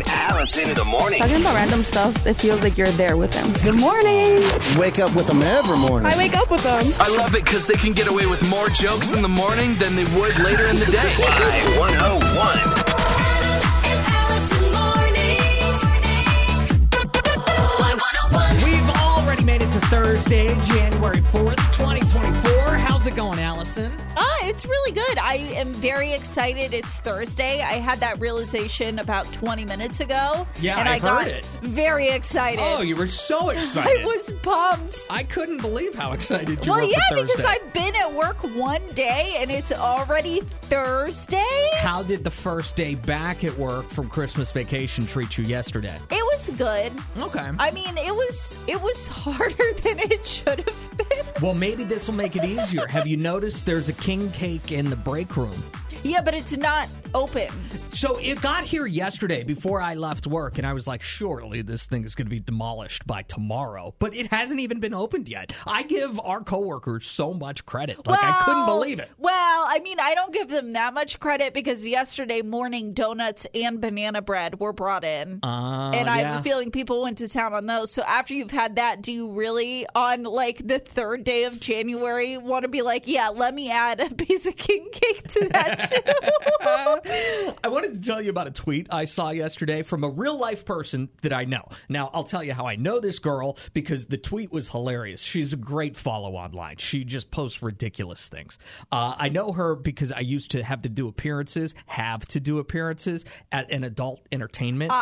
and Allison in the morning. Talking about random stuff, it feels like you're there with them. Good morning. Wake up with them every morning. I wake up with them. I love it because they can get away with more jokes in the morning than they would later in the day. Y101. We've already made it to Thursday, January 4th, 2024. How's it going, Allison? Ah, it's really good. I am very excited. It's Thursday. I had that realization about 20 minutes ago. Yeah, and I I, got it. very excited. Oh, you were so excited. I was pumped. I couldn't believe how excited you well, were Well, yeah, because I've been at work one day and it's already Thursday. How did the first day back at work from Christmas vacation treat you yesterday? It was good. Okay. I mean, it was it was harder than it should have been. well, maybe this will make it easier. Have you noticed there's a king cake in the break room? Yeah, but it's not open. So it got here yesterday before I left work, and I was like, surely this thing is going to be demolished by tomorrow. But it hasn't even been opened yet. I give our coworkers so much credit. Like, I couldn't believe it. Well, I mean, I don't give them that much credit because yesterday morning donuts and banana bread were brought in. Uh, and I have yeah. a feeling people went to town on those. So after you've had that, do you really, on like the third day of January, want to be like, yeah, let me add a piece of king cake to that I wanted to tell you about a tweet I saw yesterday from a real life person that I know. Now, I'll tell you how I know this girl because the tweet was hilarious. She's a great follow online. She just posts ridiculous things. Uh, I know her because I used to have to do appearances, have to do appearances at an adult entertainment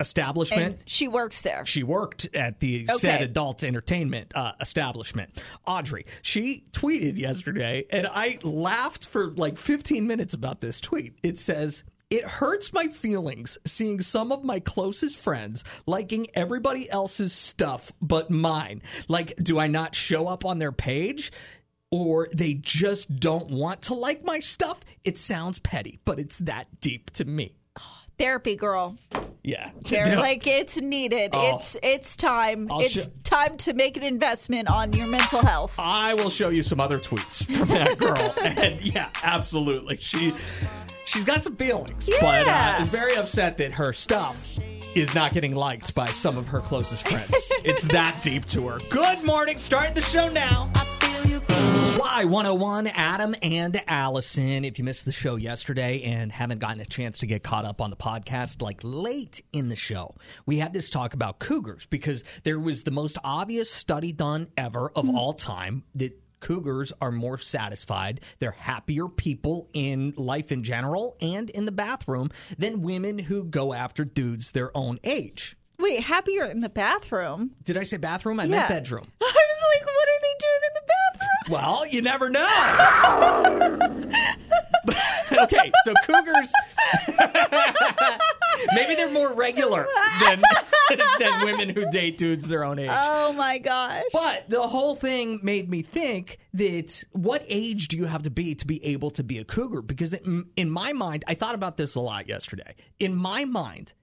establishment. and she works there. She worked at the said adult entertainment uh, establishment. Audrey, she tweeted yesterday, and I laughed for like 15 minutes about this tweet. It says, it hurts my feelings seeing some of my closest friends liking everybody else's stuff but mine. Like, do I not show up on their page? Or they just don't want to like my stuff? It sounds petty, but it's that deep to me. Therapy girl. Yeah. They're like it's needed. It's it's time. I'll it's sho- time to make an investment on your mental health. I will show you some other tweets from that girl. and yeah, absolutely. She she's got some feelings, but uh, is very upset that her stuff is not getting liked by some of her closest friends. it's that deep to her. Good morning. Start the show now. Y101, Adam and Allison. If you missed the show yesterday and haven't gotten a chance to get caught up on the podcast, like late in the show, we had this talk about cougars because there was the most obvious study done ever of mm. all time that cougars are more satisfied. They're happier people in life in general and in the bathroom than women who go after dudes their own age. Wait, happier in the bathroom? Did I say bathroom? I Yeah. meant bedroom. I was like, what are they doing in the bathroom? Well, you never know. okay, so cougars maybe they're more regular than than women who date dudes their own age. Oh my gosh. But the whole thing made me think that what age do you have to be to be able to be a cougar? Because in, in my mind, I thought about this a lot yesterday. In my mind,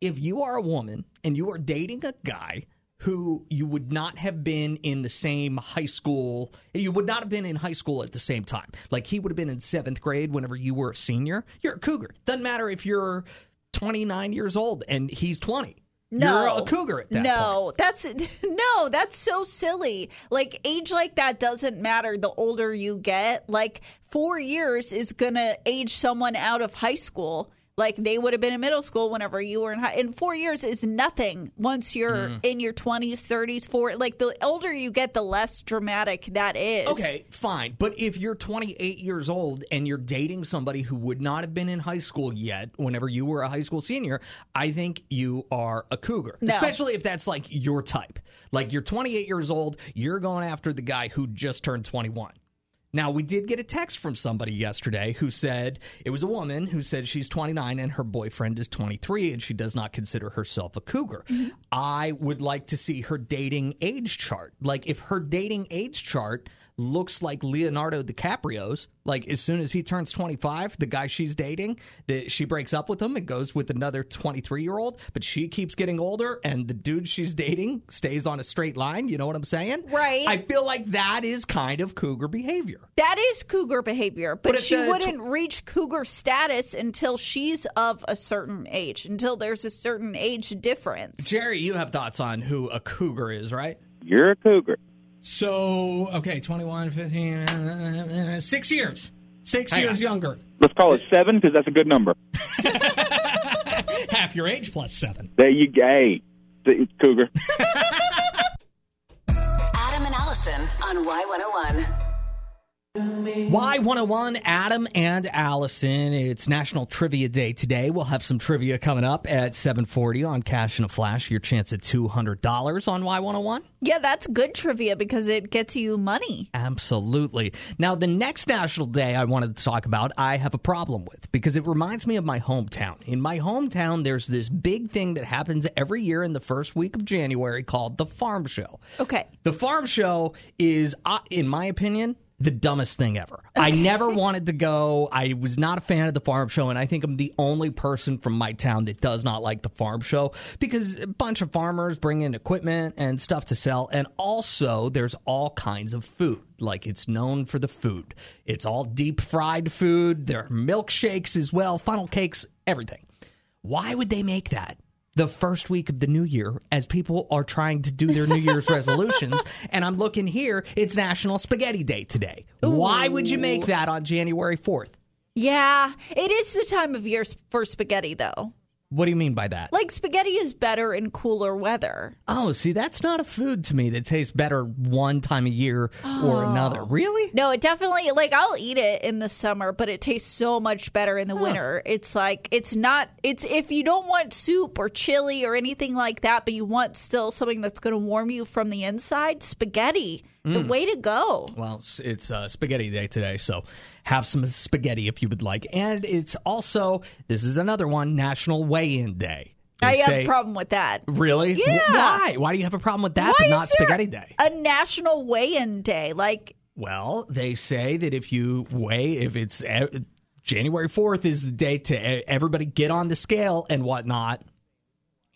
if you are a woman and you are dating a guy who you would not have been in the same high school, you would not have been in high school at the same time. Like he would have been in seventh grade whenever you were a senior. You're a cougar. Doesn't matter if you're 29 years old and he's 20. No. You're a cougar at that point. no, that's no, that's so silly. Like age like that doesn't matter the older you get. Like 4 years is to age someone out of high school. Like they would have been in middle school whenever you were in high. And 4 years is nothing once you're Mm. in your 20s, 30s, 4 like the older you get the less dramatic that is. Okay, fine. But if you're 28 years old and you're dating somebody who would not have been in high school yet whenever you were a high school senior, I think you are a cougar. No. Especially if that's like your type. Like you're 28 years old, you're going after the guy who just turned 21. Now, we did get a text from somebody yesterday who said it was a woman who said she's 29 and her boyfriend is 23 and she does not consider herself a cougar. Mm-hmm. I would like to see her dating age chart. Like, if her dating age chart looks like Leonardo DiCaprio's. Like as soon as he turns 25, the guy she's dating, that she breaks up with him and goes with another 23 year old, but she keeps getting older, and the dude she's dating stays on a straight line. You know what I'm saying? Right. I feel like that is kind of cougar behavior. That is cougar behavior, but, But she wouldn't reach cougar status until she's of a certain age, until there's a certain age difference. Jerry, you have thoughts on who a cougar is, right? You're a cougar. So, okay, 21, 15, uh, six years. Six years younger. Let's call it seven because that's a good number. Half your age plus seven. There you go. Hey, cougar. Adam and Allison on Y101. Y101, Adam and Allison. It's National Trivia Day today. We'll have some trivia coming up at 740 on Cash in a Flash. Your chance at $200 on Y101. Yeah, that's good trivia because it gets you money. Absolutely. Now, the next national day I wanted to talk about, I have a problem with because it reminds me of my hometown. In my hometown, there's this big thing that happens every year in the first week of January called the Farm Show. Okay. The Farm Show is, uh, in my opinion, the dumbest thing ever. I never wanted to go. I was not a fan of the farm show, and I think I'm the only person from my town that does not like the farm show because a bunch of farmers bring in equipment and stuff to sell, and also there's all kinds of food. Like it's known for the food. It's all deep fried food. There are milkshakes as well, funnel cakes, everything. Why would they make that? The first week of the new year, as people are trying to do their New Year's resolutions, and I'm looking here, it's National Spaghetti Day today. Why would you make that on January 4th? Yeah, it is the time of year for spaghetti, though. What do you mean by that? Like, spaghetti is better in cooler weather. oh, see, that's not a food to me that tastes better one time a year or another. Oh. Really? No, it definitely, like, I'll eat it in the summer, but it tastes so much better in the winter. It's like, it's not, it's if you don't want soup or chili or anything like that, but you want still something that's going to warm you from the inside, spaghetti, the way to go. Well, it's uh, spaghetti day today, so have some spaghetti if you would like. And it's also, this is another one, National Weigh In Day. They I have say- a problem with that. Really? Yeah. Why? Why do you have a problem with that, Why but is not Spaghetti Day? A national weigh-in day, like Well, they say that if you weigh, if it's uh, January 4th is the day to e- everybody get on the scale and whatnot.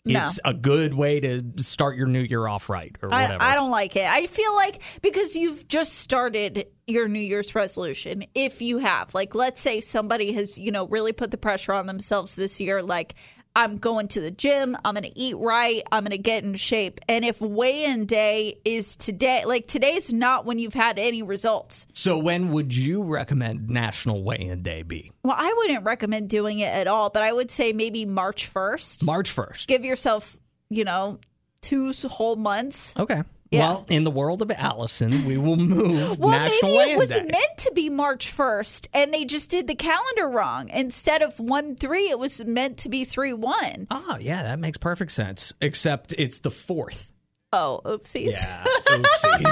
No. It's a good way to start your new year off right or I, whatever. I don't like it. I feel like because you've just started your New Year's resolution, if you have, like, let's say somebody has, you know, really put the pressure on themselves this year, like, I'm going to the gym, I'm going to eat right, I'm going to get in shape. And if weigh in day is today, like, today's not when you've had any results. so when would you recommend National Weigh In Day be? Well, I wouldn't recommend doing it at all, but I would say maybe March 1st. March 1st. Give yourself, you know, two whole months. Okay. Yeah. Well, in the world of Allison, we will move Well, National maybe Weigh it was Day. meant to be March 1st, and they just did the calendar wrong. Instead of 1 3, it was meant to be 3 1. Oh, yeah, that makes perfect sense. Except it's the 4th. Oh, oopsies. Yeah, oopsies.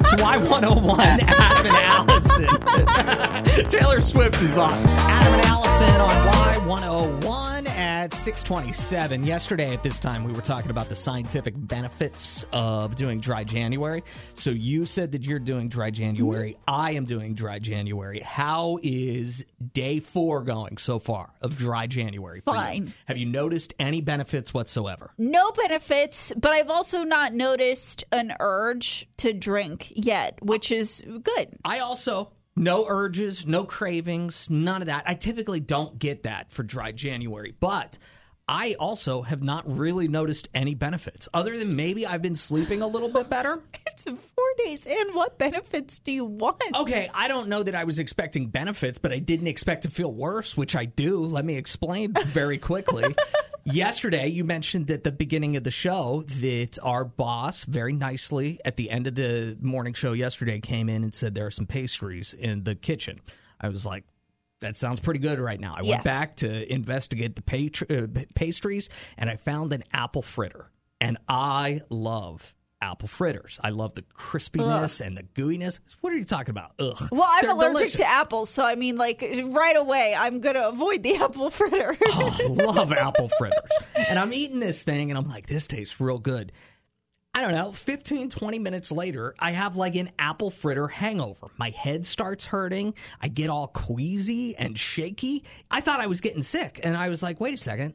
it's Y101, Adam and Allison. Taylor Swift is on. Adam and Allison on Y101 at 627. Yesterday at this time, we were talking about the scientific benefits of doing dry January. So you said that you're doing dry January. Mm-hmm. I am doing dry January. How is day four going so far of dry January? for you? Fine. Have you noticed any benefits whatsoever? No benefits, but I've also not noticed an urge to drink yet, which is good. I also no urges, no cravings, none of that. I typically don't get that for dry January, but I also have not really noticed any benefits other than maybe I've been sleeping a little bit better. It's four days in. What benefits do you want? Okay, I don't know that I was expecting benefits, but I didn't expect to feel worse, which I do. Let me explain very quickly. Yesterday, you mentioned at the beginning of the show that our boss, very nicely at the end of the morning show yesterday, came in and said there are some pastries in the kitchen. I was like, that sounds pretty good right now. I Yes. went back to investigate the uh, pastries and I found an apple fritter. And I love apple fritters. I love the crispiness and the gooiness. What are you talking about? Ugh. Well, I'm They're allergic delicious. to apples, so I mean, like, right away, I'm going to avoid the apple fritter. Oh, love apple fritters. And I'm eating this thing and I'm like, this tastes real good. I don't know, 15, 20 minutes later, I have like an apple fritter hangover. My head starts hurting. I get all queasy and shaky. I thought I was getting sick. And I was like, wait a second.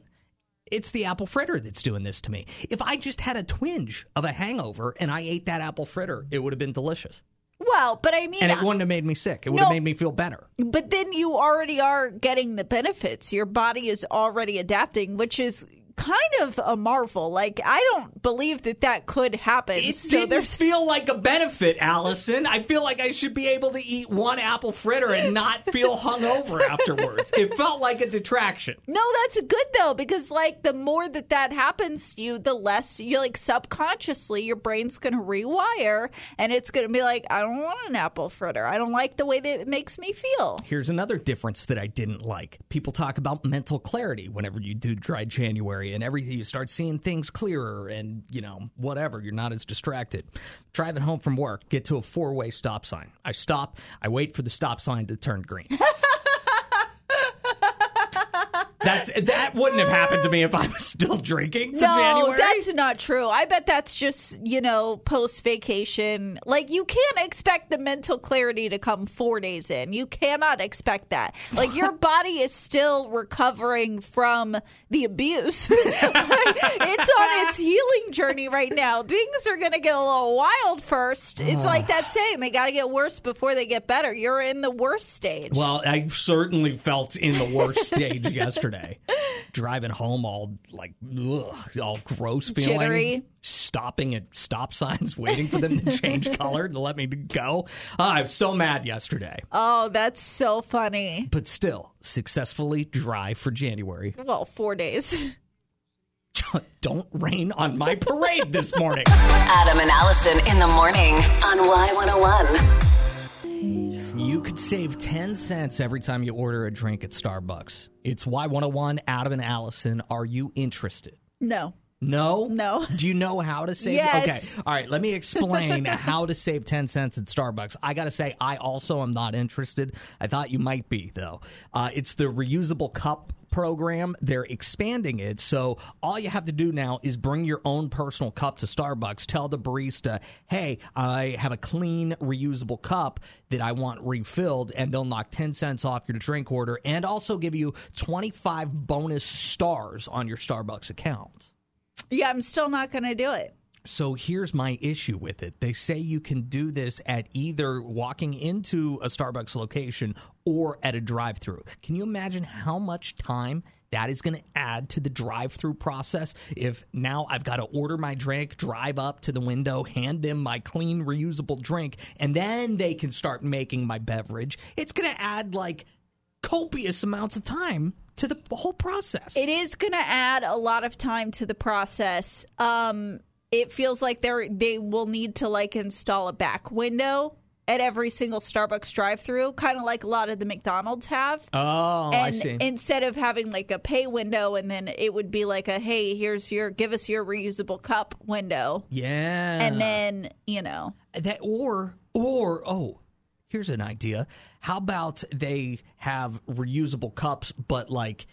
It's the apple fritter that's doing this to me. If I just had a twinge of a hangover and I ate that apple fritter, it would have been delicious. Well, but I mean, And it wouldn't have made me sick. It would No. have made me feel better. But then you already are getting the benefits. Your body is already adapting, which is kind of a marvel. Like I don't believe that that could happen. It so didn't there's feel like a benefit, Allison. I feel like I should be able to eat one apple fritter and not feel hungover afterwards. It felt like a detraction. No, that's good though because like the more that that happens to you, the less you like subconsciously your brain's going to rewire and it's going to be like I don't want an apple fritter. I don't like the way that it makes me feel. Here's another difference that I didn't like. People talk about mental clarity whenever you do dry January and everything. You start seeing things clearer and, you know, whatever. You're not as distracted. Driving home from work, get to a four way stop sign. I stop, I wait for the stop sign to turn green. That's that wouldn't have happened to me if I was still drinking for no, January. that's not true. I bet that's just, you know, post vacation. Like, you can't expect the mental clarity to come four days in. You cannot expect that. Like, your body is still recovering from the abuse. Like, it's on its healing journey right now. Things are going to get a little wild first. It's like that saying they got to get worse before they get better. You're in the worst stage. Well, I certainly felt in the worst stage yesterday. Driving home all like ugh, all gross feeling. Jittery. Stopping at stop signs, waiting for them to change color to let me go. Uh, I was so mad yesterday. oh, that's so funny. But still, successfully dry for January. Well, four days. Don't rain on my parade this morning. Adam and Allison in the morning on Y101. You could save 10 cents every time you order a drink at Starbucks. It's Y101, Adam and Allison. Are you interested? No. No? No. Do you know how to save? Yes. Okay. All right. Let me explain how to save 10 cents at Starbucks. I got to say, I also am not interested. I thought you might be, though. Uh, it's the reusable cup program. They're expanding it. So all you have to do now is bring your own personal cup to Starbucks. Tell the barista, hey, I have a clean, reusable cup that I want refilled, and they'll knock 10 cents off your drink order and also give you 25 bonus stars on your Starbucks account. Yeah, I'm still not going to do it. So here's my issue with it. They say you can do this at either walking into a Starbucks location or at a drive through. Can you imagine how much time that is going to add to the drive through process? If now I've got to order my drink, drive up to the window, hand them my clean, reusable drink, and then they can start making my beverage, it's going to add like copious amounts of time to the whole process. It is going to add a lot of time to the process. Um, it feels like they're they will need to like install a back window at every single Starbucks drive-through, kind of like a lot of the McDonald's have. oh, I and see. instead of having like a pay window and then it would be like a hey, here's your give us your reusable cup window. yeah. And then, you know, that or or oh here's an idea how about they have reusable cups but like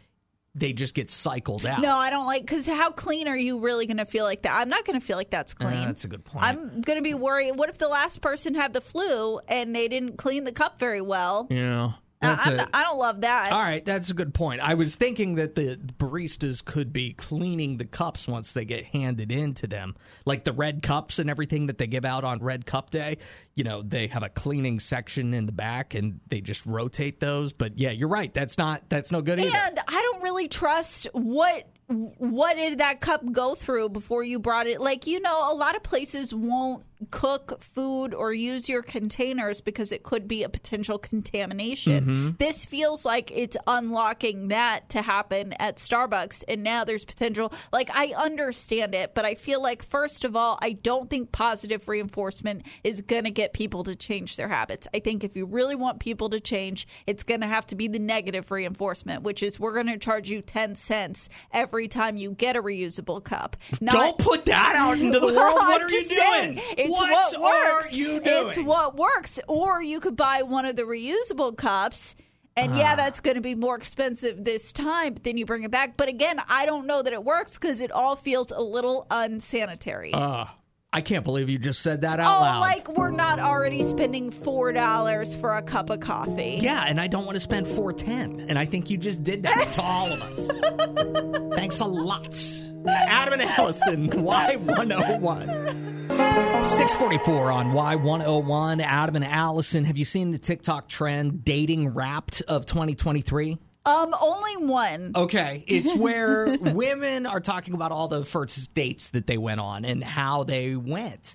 they just get cycled out no, I don't like because how clean are you really going to feel like that? I'm not going to feel like that's clean. Uh, that's a good point I'm going to be worried. What if the last person had the flu and they didn't clean the cup very well? yeah Uh, that's I'm a- not- I don't love that. all right that's a good point i was thinking that the baristas could be cleaning the cups once they get handed in to them like the red cups and everything that they give out on red cup day you know they have a cleaning section in the back and they just rotate those but yeah you're right that's not that's no good either And I don't really trust what what did that cup go through before you brought it. Like you know, a lot of places won't cook food or use your containers because it could be a potential contamination. Mm-hmm. This feels like it's unlocking that to happen at Starbucks, and now there's potential. Like I understand it, but I feel like first of all, I don't think positive reinforcement is going to get people to change their habits. I think if you really want people to change, it's going to have to be the negative reinforcement, which is we're going to charge you 10 cents every time you get a reusable cup. Not, Don't put that out into the world. What are you saying, doing? It's what, what works. are you doing? It's what works. Or you could buy one of the reusable cups. And Ah. yeah, that's going to be more expensive this time, but then you bring it back. But again, I don't know that it works because it all feels a little unsanitary. Uh, I can't believe you just said that out Oh, loud. like we're not already spending four dollars for a cup of coffee. yeah, and I don't want to spend four ten, and I think you just did that to all of us. Thanks a lot, Adam and Allison. Y one hundred one. 644 on Y101. Adam and Allison, have you seen the TikTok trend dating wrapped of 2023? Um, only one. Okay, it's where women are talking about all the first dates that they went on and how they went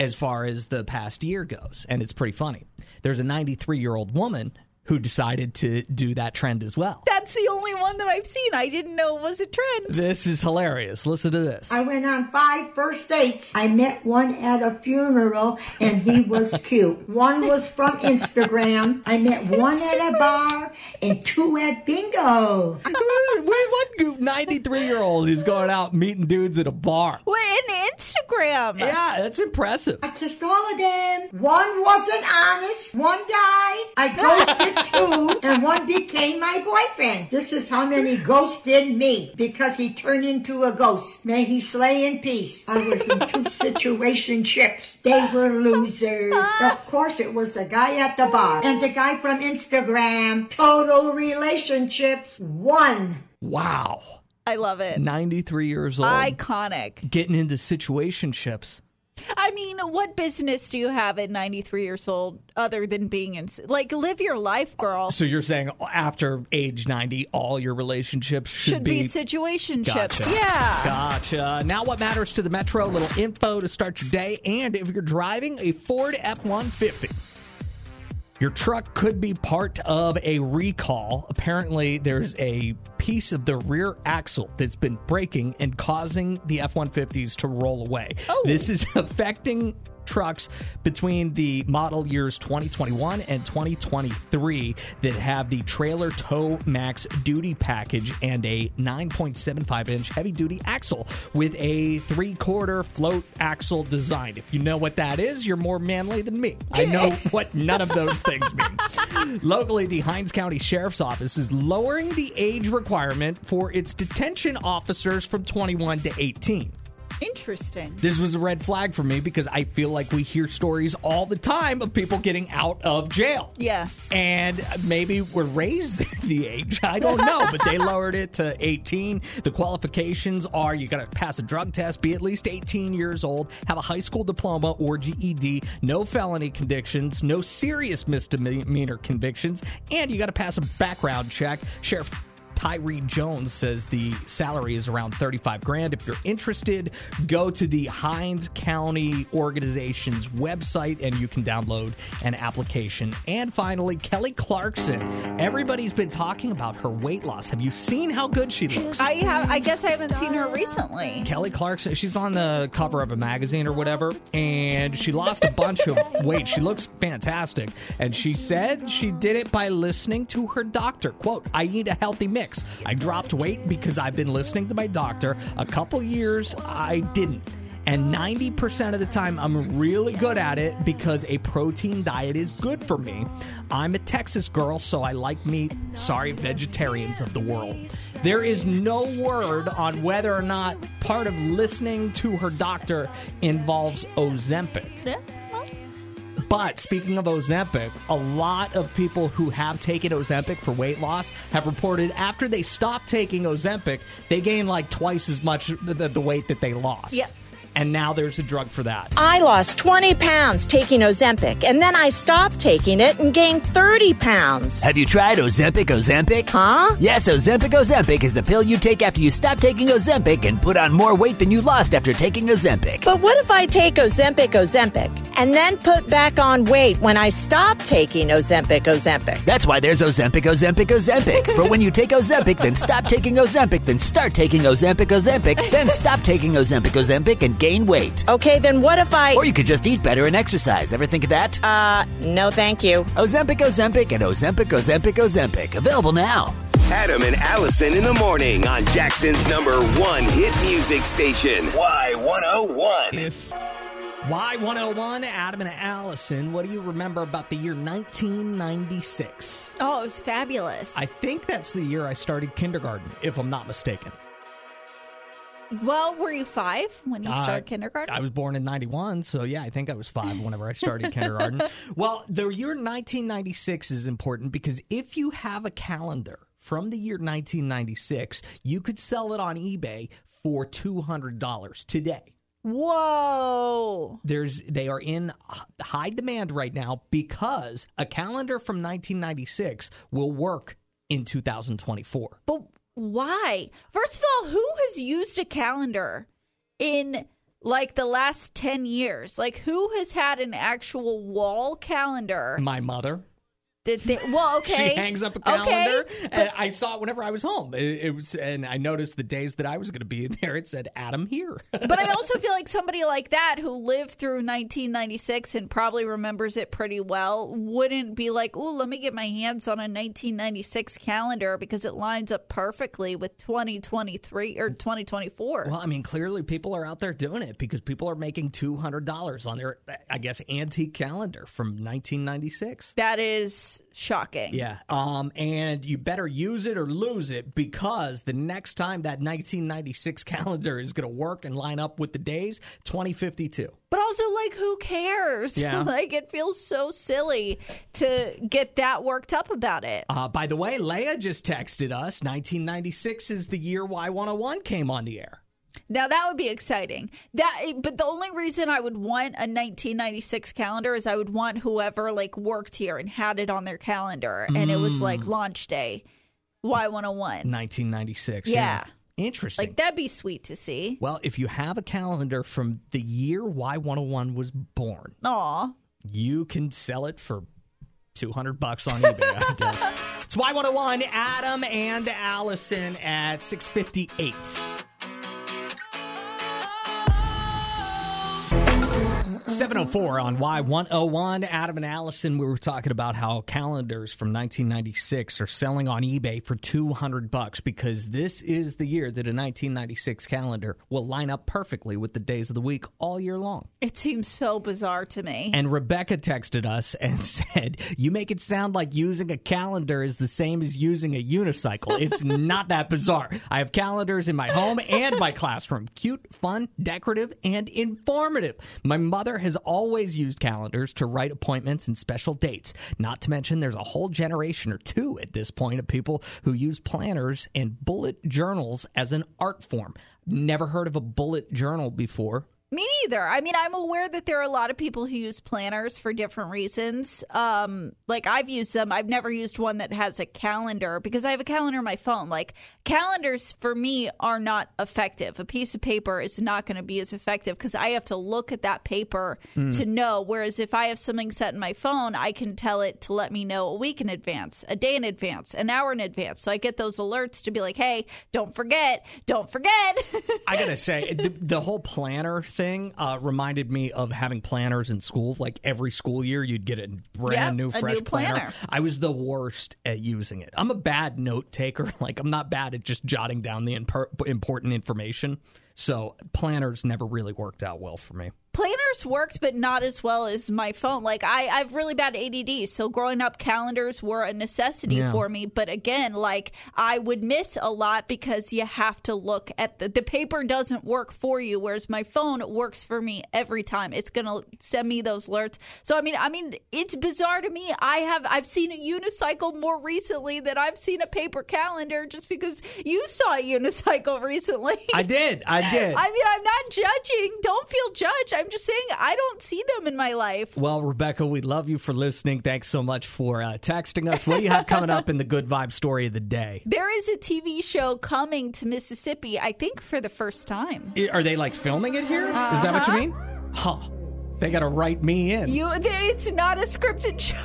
as far as the past year goes. And it's pretty funny. There's a 93 year old woman who decided to do that trend as well. That's the only one that I've seen. I didn't know it was a trend. This is hilarious. Listen to this. I went on five first dates. I met one at a funeral and he was cute. One was from Instagram. I met one at a bar and two at bingo. Wait, what 93 year old is going out meeting dudes at a bar? Wait, in Instagram. Yeah, that's impressive. I kissed all of them. One wasn't honest. One died. I ghosted two and one became my boyfriend. This is how many ghosted me because he turned into a ghost. May he slay in peace. I was in two situationships. They were losers. Of course it was the guy at the bar and the guy from Instagram. Total relationships. One. Wow. I love it. 93 years old. Iconic. Getting into situationships. I mean, what business do you have at 93 years old other than being in, like, live your life, girl? So you're saying after age 90, all your relationships should, Should be situationships. Gotcha. Yeah. Gotcha. Now, what matters to the Metro? A little info to start your day. And if you're driving a Ford F 150, your truck could be part of a recall. Apparently, there's a piece of the rear axle that's been breaking and causing the F 150s to roll away. Oh. This is affecting trucks between the model years 2021 and 2023 that have the trailer tow max duty package and a 9.75 inch heavy duty axle with a three quarter float axle design. If you know what that is, you're more manly than me. I know what none of those things mean. Locally, the Hinds County Sheriff's Office is lowering the age requirement for its detention officers from 21 to 18. Interesting. This was a red flag for me because I feel like we hear stories all the time of people getting out of jail. Yeah. And maybe we're raised the age. I don't know, but they lowered it to 18. The qualifications are you got to pass a drug test, be at least 18 years old, have a high school diploma or GED, no felony convictions, no serious misdemeanor convictions, and you got to pass a background check. Sheriff Tyree Jones says the salary is around 35 grand. If you're interested, go to the Hinds County organization's website and you can download an application. And finally, Kelly Clarkson. Everybody's been talking about her weight loss. Have you seen how good she looks? I have. I guess I haven't seen her recently. Kelly Clarkson, she's on the cover of a magazine or whatever, and she lost a bunch of weight. She looks fantastic. And she said she did it by listening to her doctor. Quote, I eat a healthy mix. I dropped weight because I've been listening to my doctor. A couple years, I didn't. And 90% of the time, I'm really good at it because a protein diet is good for me. I'm a Texas girl, so I like meat. Sorry, vegetarians of the world. There is no word on whether or not part of listening to her doctor involves Ozempic. Yeah. But speaking of Ozempic, a lot of people who have taken Ozempic for weight loss have reported after they stopped taking Ozempic, they gain like twice as much the, the, the weight that they lost. And now there's a drug for that. I lost 20 pounds taking Ozempic, and then I stopped taking it and gained 30 pounds. Have you tried Ozempic Ozempic? Huh? Yes, Ozempic Ozempic is the pill you take after you stop taking Ozempic and put on more weight than you lost after taking Ozempic. But what if I take Ozempic Ozempic and then put back on weight when I stop taking Ozempic Ozempic? That's why there's Ozempic Ozempic Ozempic. For when you take Ozempic, then stop taking Ozempic, then start taking Ozempic Ozempic, then stop taking Ozempic Ozempic and gain weight. Okay, then what if I. Or you could just eat better and exercise. Ever think of that? Uh, no thank you. Ozempic Ozempic and Ozempic Ozempic Ozempic. Available now. Adam and Allison in the morning on Jackson's number one hit music station. Y101. If Y101, Adam and Allison, what do you remember about the year 1996? Oh, it was fabulous. I think that's the year I started kindergarten, if I'm not mistaken. Well, were you five when you Uh, started kindergarten? I was born in 91, so yeah, I think I was five whenever I started kindergarten. Well, the year 1996 is important because if you have a calendar from the year 1996, you could sell it on eBay for $200 today. Whoa. There's they are in high demand right now because a calendar from 1996 will work in 2024. But why? First of all, who has used a calendar in like the last 10 years? Like, who has had an actual wall calendar? My mother That they, well, okay. She hangs up a calendar, Okay, and I saw it whenever I was home. It, it was, and I noticed the days that I was going to be there. It said Adam here. but I also feel like somebody like that who lived through 1996 and probably remembers it pretty well wouldn't be like, "Oh, let me get my hands on a 1996 calendar because it lines up perfectly with 2023 or 2024." well, I mean, clearly people are out there doing it because people are making two hundred dollars on their, I guess, antique calendar from 1996. that is shocking. Yeah. Um, and you better use it or lose it because the next time that 1996 calendar is going to work and line up with the days, 2052. But also, like, who cares? Yeah. like, it feels so silly to get that worked up about it. Uh, by the way, Leia just texted us 1996 is the year Y101 came on the air. Now that would be exciting. That, but the only reason I would want a 1996 calendar is I would want whoever like worked here and had it on their calendar, and it was Mm. like launch day, Y101. 1996. Yeah. Interesting. Like that'd be sweet to see. well, if you have a calendar from the year Y101 was born, Aw. you can sell it for 200 bucks on eBay, I guess. It's Y101, Adam and Allison at 658. 704 on Y101. Adam and Allison, we were talking about how calendars from 1996 are selling on eBay for 200 bucks because this is the year that a 1996 calendar will line up perfectly with the days of the week all year long. It seems so bizarre to me. And Rebecca texted us and said, You make it sound like using a calendar is the same as using a unicycle. It's not that bizarre. I have calendars in my home and my classroom. Cute, fun, decorative, and informative. My mother has always used calendars to write appointments and special dates. Not to mention, there's a whole generation or two at this point of people who use planners and bullet journals as an art form. Never heard of a bullet journal before. Me neither. I mean, I'm aware that there are a lot of people who use planners for different reasons. Um, like I've used them. I've never used one that has a calendar because I have a calendar on my phone. Like calendars for me are not effective. A piece of paper is not going to be as effective because I have to look at that paper Mm. to know. Whereas if I have something set in my phone, I can tell it to let me know a week in advance, a day in advance, an hour in advance. So I get those alerts to be like, hey, don't forget, don't forget. I gotta say, the, the whole planner thing uh, reminded me of having planners in school. Like every school year, you'd get a brand Yep, new, fresh new planner. planner. I was the worst at using it. I'm a bad note taker. Like I'm not bad at just jotting down the imper- important information. So planners never really worked out well for me. Planners worked but not as well as my phone like i i've really bad add so growing up calendars were a necessity Yeah. for me but again like i would miss a lot because you have to look at the the paper doesn't work for you whereas my phone works for me every time it's gonna send me those alerts so i mean i mean it's bizarre to me i have i've seen a unicycle more recently than i've seen a paper calendar just because you saw a unicycle recently I did. I did. I mean, I'm not judging. Don't feel judged. I'm just saying I don't see them in my life. Well, Rebecca, we love you for listening. Thanks so much for uh, texting us. What do you have coming up in the good vibe story of the day? There is a TV show coming to Mississippi, I think for the first time. I- Are they like filming it here? Is that what you Uh-huh. mean? Huh. They got to write me in. You, it's not a scripted show.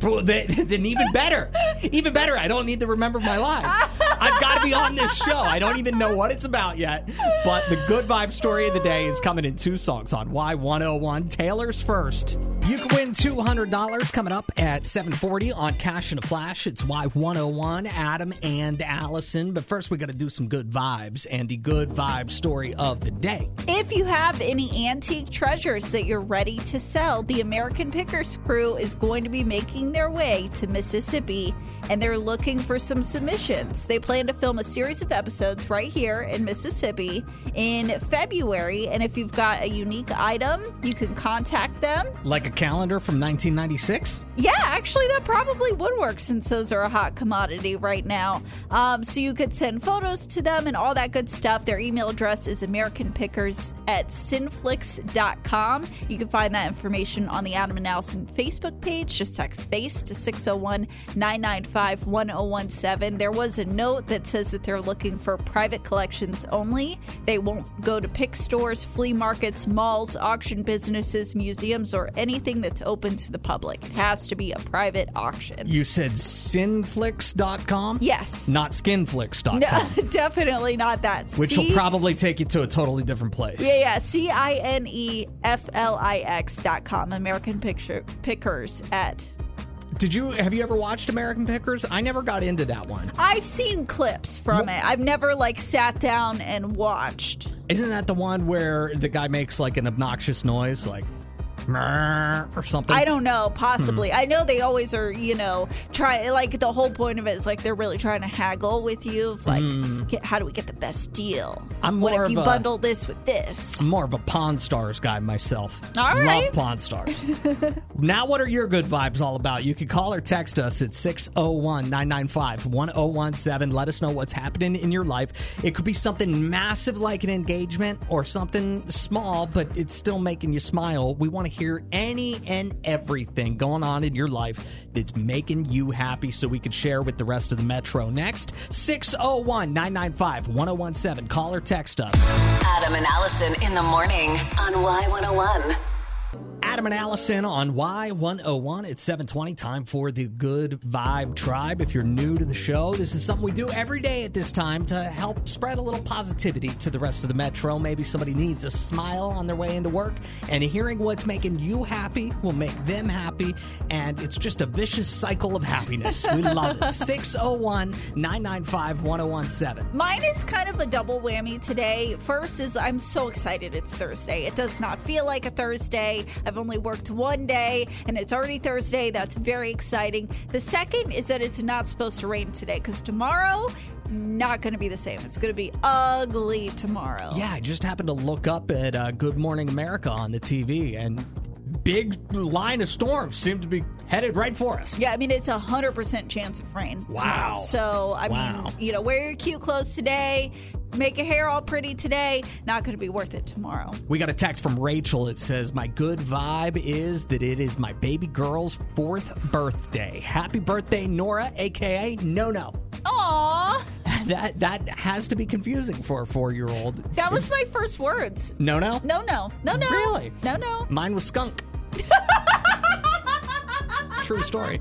Well, then, then even better. Even better. I don't need to remember my lines. I've got to be on this show. I don't even know what it's about yet. But the good vibe story of the day is coming in two songs on Y101. Taylor's first. You can win $200 coming up at 740 on Cash in a Flash. It's Y101, Adam and Allison. But first, we got to do some good vibes and the good vibe story of the day. If you have any antique treasures that you're ready to sell, the American Pickers crew is going to be making their way to Mississippi and they're looking for some submissions. They plan to film a series of episodes right here in Mississippi in February. And if you've got a unique item, you can contact them. Like a calendar from 1996? Yeah, actually, that probably would work since those are a hot commodity right now. Um, so you could send photos to them and all that good stuff. Their email address is AmericanPickers at Cineflix.com. You can find that information on the Adam and Allison Facebook page. Just text FACE to 601 995 1017. There was a note that says that they're looking for private collections only. They won't go to pick stores, flea markets, malls, auction businesses, museums, or anything that's open to the public. It has to be a private auction. You said cineflix.com? Yes. Not skinflix.com. No, definitely not that. Which C- will probably take you to a totally different place. Yeah, yeah. C I N E F L I X dot com. American Picture Pickers at. Did you have you ever watched American Pickers? I never got into that one. I've seen clips from it. I've never like sat down and watched. Isn't that the one where the guy makes like an obnoxious noise, like or something? I don't know, possibly. Hmm. I know they always are, you know, try like the whole point of it is like they're really trying to haggle with you. Of like, Hmm. get, how do we get the best deal? I'm what more if you of a- bundle this with this? I'm more of a Pawn Stars guy myself. All right. Love Pawn Stars. now, what are your good vibes all about? You can call or text us at 601 995 1017. Let us know what's happening in your life. It could be something massive like an engagement or something small, but it's still making you smile. We want to hear any and everything going on in your life that's making you happy so we could share with the rest of the Metro. Next, 601 995 1017. Call or text us. Adam and Allison in the morning on Y101. Adam and Allison on Y101. It's 720. Time for the Good Vibe Tribe. If you're new to the show, this is something we do every day at this time to help spread a little positivity to the rest of the metro. Maybe somebody needs a smile on their way into work, and hearing what's making you happy will make them happy. And it's just a vicious cycle of happiness. We love it. 601 995 1017. Mine is kind of a double whammy today. First is I'm so excited it's Thursday. It does not feel like a Thursday. I've only worked one day and it's already Thursday. That's very exciting. The second is that it's not supposed to rain today because tomorrow not going to be the same. It's going to be ugly tomorrow. Yeah, I just happened to look up at uh, Good Morning America on the TV, and big line of storms seem to be headed right for us. Yeah, I mean it's a hundred percent chance of rain. Wow. tomorrow. So I Wow. mean, you know, wear your cute clothes today, make your hair all pretty today. Not going to be worth it tomorrow. We got a text from Rachel. It says, My good vibe is that it is my baby girl's fourth birthday. Happy birthday, Nora, aka No No. Aww, That that has to be confusing for a four year old. that was my first words. No No? No, no, no, no. Really? No, no. Mine was skunk. True story.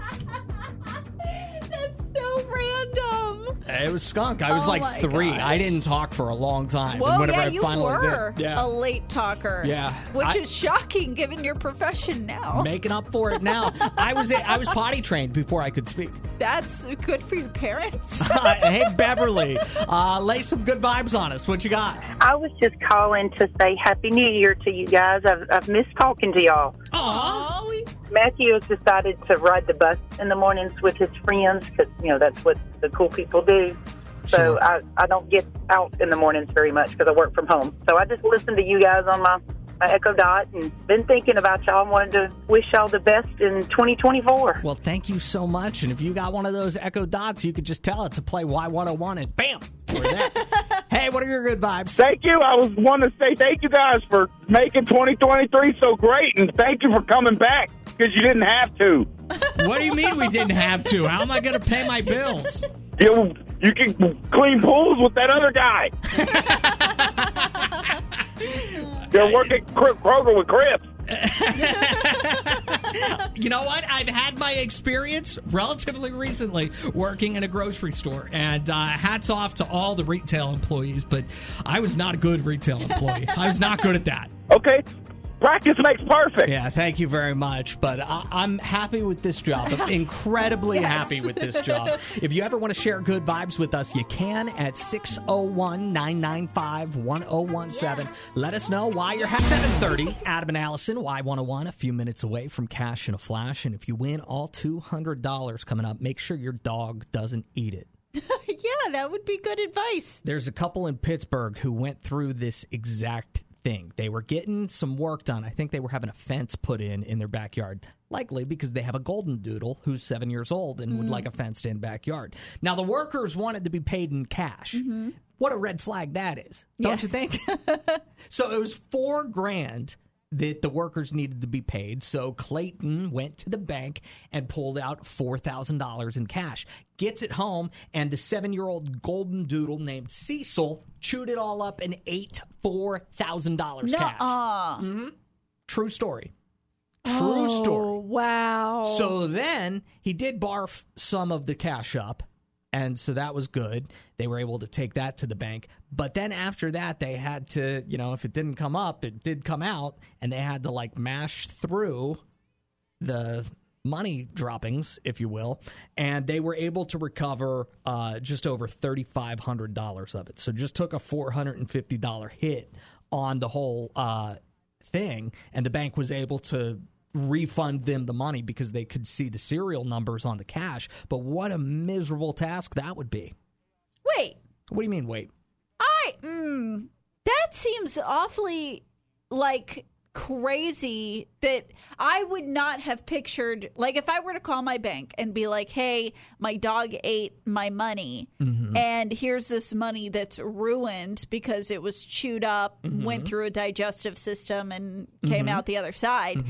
That's so random. It was skunk. I was Oh like my three. gosh. I didn't talk for a long time. Whoa, and whenever yeah, I you finally were did, yeah. a late talker. Yeah. which I- is shocking given your profession now. making up for it now. I was I was potty trained before I could speak. That's good for your parents. hey Beverly, uh, lay some good vibes on us. What you got? I was just calling to say Happy New Year to you guys. I've, I've missed talking to y'all. Oh, Matthew has decided to ride the bus in the mornings with his friends because, you know, that's what the cool people do. So Sure. I, I don't get out in the mornings very much because I work from home. So I just listen to you guys on my, my Echo Dot and been thinking about y'all and wanted to wish y'all the best in 2024. Well, thank you so much. And if you got one of those Echo Dots, you could just tell it to play Y101 and bam, hey, what are your good vibes? Thank you. I was wanting to say thank you guys for making 2023 so great, and thank you for coming back because you didn't have to. What do you mean we didn't have to? How am I going to pay my bills? You you can clean pools with that other guy. They're working Kro- Kroger with Crips. You know what? I've had my experience relatively recently working in a grocery store, and uh, hats off to all the retail employees, but I was not a good retail employee. I was not good at that. Okay. Practice makes perfect. Yeah, thank you very much. But I, I'm happy with this job. I'm incredibly Yes. happy with this job. If you ever want to share good vibes with us, you can at 601 995 1017. Let us know why you're happy. 730, Adam and Allison, Y101, a few minutes away from cash in a flash. And if you win all $200 coming up, make sure your dog doesn't eat it. yeah, that would be good advice. There's a couple in Pittsburgh who went through this exact thing. They were getting some work done. I think they were having a fence put in in their backyard, likely because they have a golden doodle who's seven years old and would Mm. like a fenced in backyard. Now, the workers wanted to be paid in cash. What a red flag that is, don't you think? so it was four grand that the workers needed to be paid. So Clayton went to the bank and pulled out $4,000 in cash. Gets it home, and the seven year old golden doodle named Cecil chewed it all up and ate $4,000 cash. Nuh-uh. Mm-hmm. True story. True Oh, story. Wow. So then he did barf some of the cash up. And so that was good. They were able to take that to the bank. But then after that, they had to, you know, if it didn't come up, it did come out. And they had to like mash through the money droppings, if you will. And they were able to recover uh, just over $3,500 of it. So just took a $450 hit on the whole uh, thing. And the bank was able to refund them the money because they could see the serial numbers on the cash. But what a miserable task that would be. Wait, What do you mean, wait? I mm, that seems awfully like crazy that I would not have pictured like if I were to call my bank and be like, "Hey, my dog ate my money mm-hmm. and here's this money that's ruined because it was chewed up, mm-hmm. went through a digestive system and came mm-hmm. out the other side."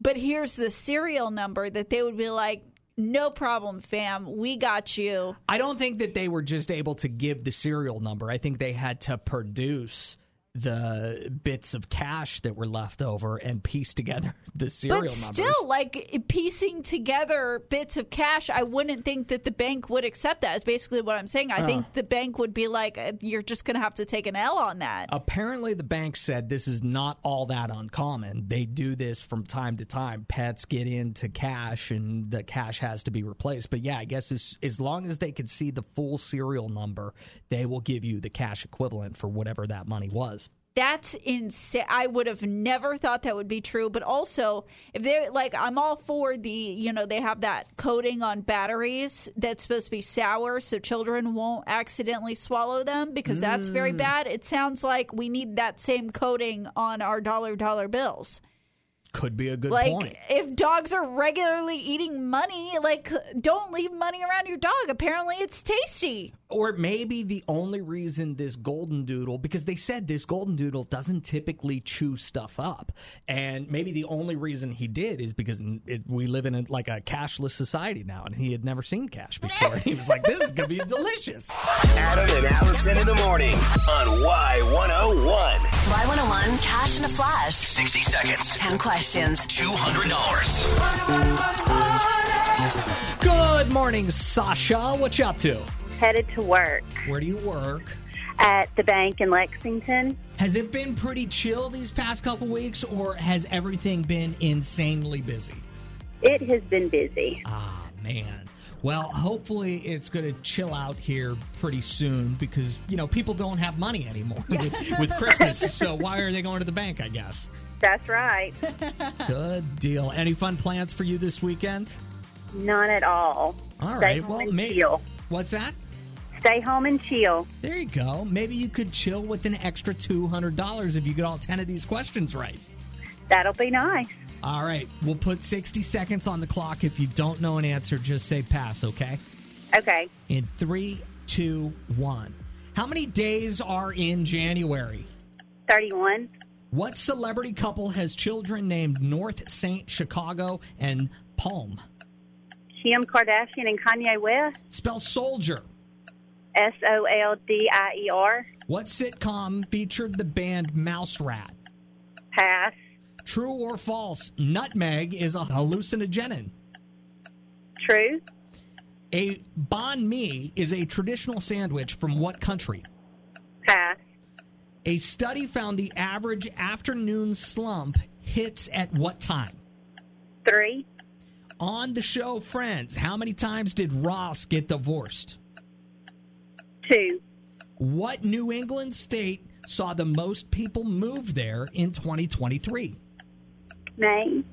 But here's the serial number that they would be like, "No problem, fam. We got you." I don't think that they were just able to give the serial number. I think they had to produce the bits of cash that were left over and piece together the serial number. but numbers. still, like piecing together bits of cash, I wouldn't think that the bank would accept that. Is basically what I'm saying. I Uh. think the bank would be like, uh, "You're just going to have to take an L on that." Apparently, the bank said this is not all that uncommon. They do this from time to time. Pets get into cash and the cash has to be replaced. But yeah, I guess as, as long as they can see the full serial number, they will give you the cash equivalent for whatever that money was. That's insane. I would have never thought that would be true. But also, if they're like, I'm all for the, you know, they have that coating on batteries that's supposed to be sour so children won't accidentally swallow them because that's very Mm. bad. It sounds like we need that same coating on our dollar dollar bills. Could be a good like point. if dogs are regularly eating money like don't leave money around your dog apparently it's tasty Or maybe the only reason this golden doodle, because they said this golden doodle doesn't typically chew stuff up, and maybe the only reason he did is because it, we live in a, like a cashless society now, and he had never seen cash before. he was like, "This is gonna be delicious." Adam and Allison in the morning on Y101. Y101 Cash in a Flash. 60 seconds. 10 questions. $200. Good morning, Sasha. What you up to? Headed to work Where do you work? at the bank in Lexington. Has it been pretty chill these past couple weeks, or has everything been insanely busy? It has been busy. Ah, man. Well, hopefully it's going to chill out here pretty soon because, you know, people don't have money anymore with, with Christmas. So why are they going to the bank, I guess? That's right. Good deal. Any fun plans for you this weekend? None at all. All right. Stay Well, and maybe. chill. What's that? Stay home and chill. There you go. Maybe you could chill with an extra $200 if you get all 10 of these questions right. That'll be nice. All right. We'll put 60 seconds on the clock. If you don't know an answer, just say pass, okay? Okay. In three, two, one. How many days are in January? 31. What celebrity couple has children named North Saint Chicago and Palm? Kim Kardashian and Kanye West. Spell soldier. S O L D I E R. What sitcom featured the band Mouse Rat? Pass. True or false? Nutmeg is a hallucinogen. True. A banh mi is a traditional sandwich from what country? Pass. A study found the average afternoon slump hits at what time? Three. On the show Friends, how many times did Ross get divorced? Two. What New England state saw the most people move there in 2023? Name.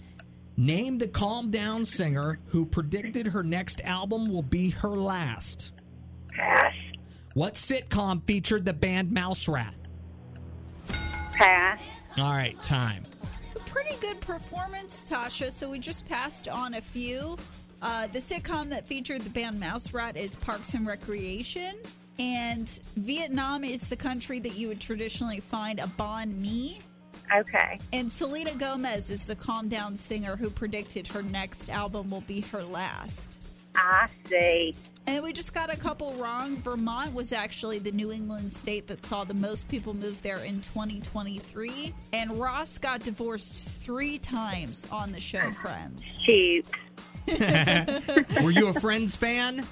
Name the calm down singer who predicted her next album will be her last. Pass. What sitcom featured the band Mouse Rat? Pass. All right, time. Pretty good performance, Tasha. So we just passed on a few. Uh, the sitcom that featured the band Mouse Rat is Parks and Recreation. And Vietnam is the country that you would traditionally find a Banh Mi. Okay. And Selena Gomez is the calm down singer who predicted her next album will be her last. I see. And we just got a couple wrong. Vermont was actually the New England state that saw the most people move there in 2023. And Ross got divorced three times on the show ah, Friends. Shoot. Were you a Friends fan?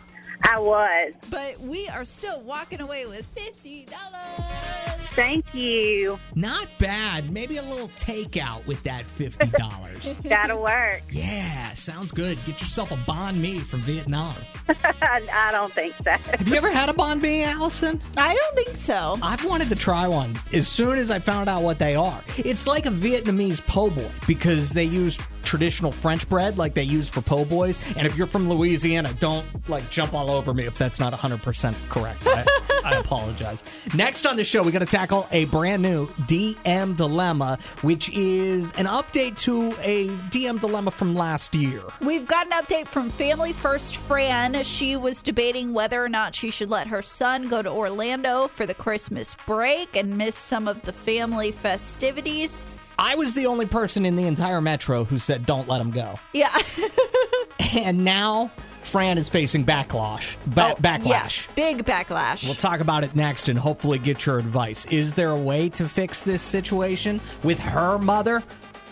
I was. But we are still walking away with $50. Thank you. Not bad. Maybe a little takeout with that $50. That'll work. yeah, sounds good. Get yourself a Banh Mi from Vietnam. I don't think so. Have you ever had a Banh Mi, Allison? I don't think so. I've wanted to try one as soon as I found out what they are. It's like a Vietnamese po' boy because they use traditional French bread like they use for po' boys. And if you're from Louisiana, don't like jump all over me if that's not 100% correct. I, I apologize. Next on the show, we got to tackle a brand new DM dilemma, which is an update to a DM dilemma from last year. We've got an update from Family First Fran. She was debating whether or not she should let her son go to Orlando for the Christmas break and miss some of the family festivities. I was the only person in the entire metro who said, don't let him go. Yeah. And now Fran is facing backlash. Ba- oh, backlash. Yeah, big backlash. We'll talk about it next and hopefully get your advice. Is there a way to fix this situation with her mother?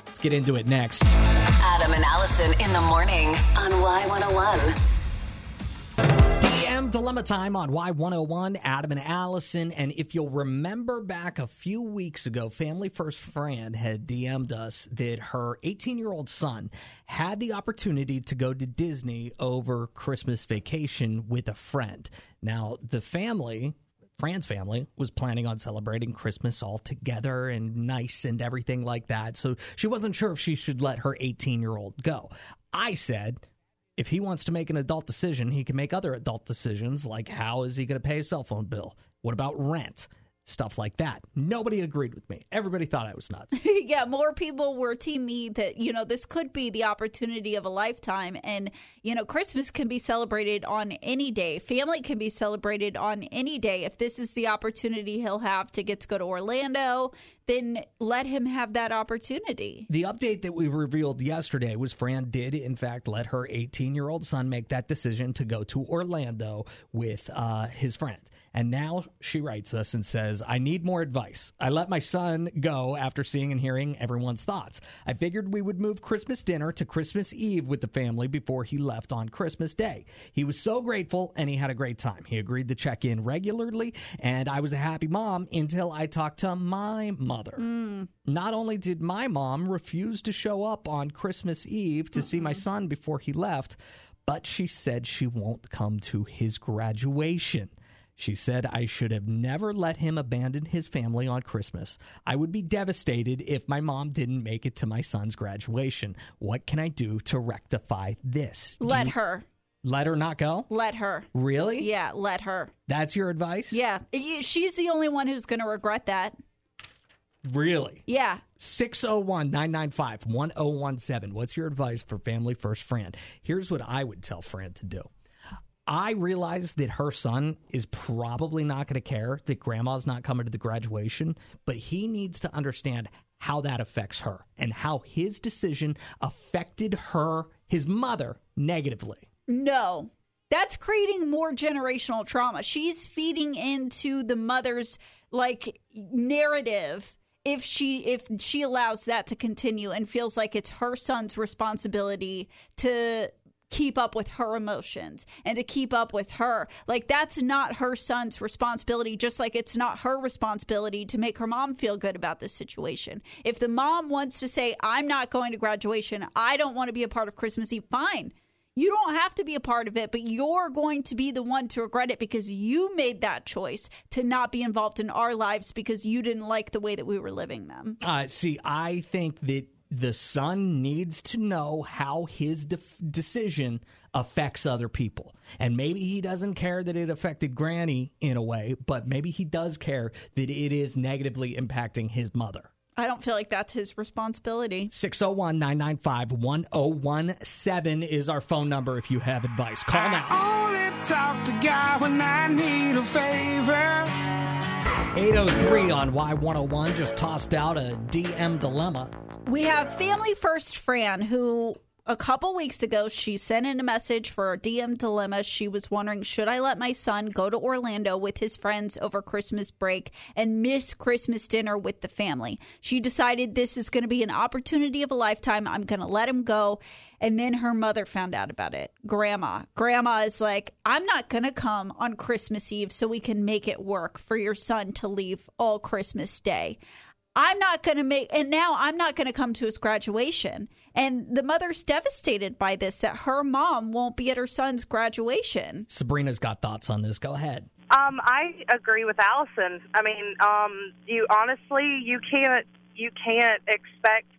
Let's get into it next. Adam and Allison in the morning on Y101. DM Dilemma Time on Y101, Adam and Allison. And if you'll remember back a few weeks ago, Family First Fran had DM'd us that her 18 year old son had the opportunity to go to Disney over Christmas vacation with a friend. Now, the family. Fran's family was planning on celebrating Christmas all together and nice and everything like that. So she wasn't sure if she should let her 18 year old go. I said, if he wants to make an adult decision, he can make other adult decisions like how is he going to pay his cell phone bill? What about rent? Stuff like that. Nobody agreed with me. Everybody thought I was nuts. yeah, more people were team me that, you know, this could be the opportunity of a lifetime. And, you know, Christmas can be celebrated on any day. Family can be celebrated on any day. If this is the opportunity he'll have to get to go to Orlando, then let him have that opportunity. The update that we revealed yesterday was Fran did, in fact, let her 18 year old son make that decision to go to Orlando with uh, his friend. And now she writes us and says, I need more advice. I let my son go after seeing and hearing everyone's thoughts. I figured we would move Christmas dinner to Christmas Eve with the family before he left on Christmas Day. He was so grateful and he had a great time. He agreed to check in regularly, and I was a happy mom until I talked to my mother. Mm. Not only did my mom refuse to show up on Christmas Eve to see my son before he left, but she said she won't come to his graduation. She said I should have never let him abandon his family on Christmas. I would be devastated if my mom didn't make it to my son's graduation. What can I do to rectify this? Let you- her. Let her not go? Let her. Really? Yeah, let her. That's your advice? Yeah. She's the only one who's going to regret that. Really? Yeah. 601 995 1017. What's your advice for Family First Fran? Here's what I would tell Fran to do. I realize that her son is probably not going to care that grandma's not coming to the graduation, but he needs to understand how that affects her and how his decision affected her, his mother, negatively. No. That's creating more generational trauma. She's feeding into the mother's like narrative if she if she allows that to continue and feels like it's her son's responsibility to keep up with her emotions and to keep up with her. Like that's not her son's responsibility, just like it's not her responsibility to make her mom feel good about this situation. If the mom wants to say, I'm not going to graduation, I don't want to be a part of Christmas Eve, fine. You don't have to be a part of it, but you're going to be the one to regret it because you made that choice to not be involved in our lives because you didn't like the way that we were living them. Uh, see, I think that the son needs to know how his def- decision affects other people. And maybe he doesn't care that it affected Granny in a way, but maybe he does care that it is negatively impacting his mother. I don't feel like that's his responsibility. 601 995 1017 is our phone number if you have advice. Call now. Only talk to God when I need a favor. 803 on Y101 just tossed out a DM dilemma. We have Family First Fran, who a couple weeks ago she sent in a message for a DM dilemma. She was wondering, should I let my son go to Orlando with his friends over Christmas break and miss Christmas dinner with the family? She decided this is going to be an opportunity of a lifetime. I'm going to let him go. And then her mother found out about it. Grandma. Grandma is like, I'm not going to come on Christmas Eve so we can make it work for your son to leave all Christmas Day. I'm not going to make, and now I'm not going to come to his graduation. And the mother's devastated by this that her mom won't be at her son's graduation. Sabrina's got thoughts on this. Go ahead. Um, I agree with Allison. I mean, um, you honestly, you can't, you can't expect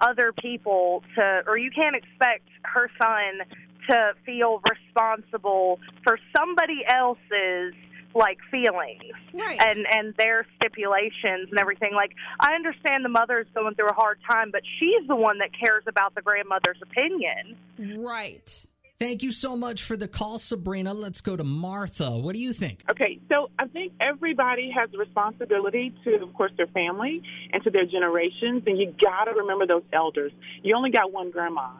other people to, or you can't expect her son to feel responsible for somebody else's like feelings right. and and their stipulations and everything like i understand the mother is going through a hard time but she's the one that cares about the grandmother's opinion right Thank you so much for the call, Sabrina. Let's go to Martha. What do you think? Okay, so I think everybody has a responsibility to, of course, their family and to their generations, and you got to remember those elders. You only got one grandma.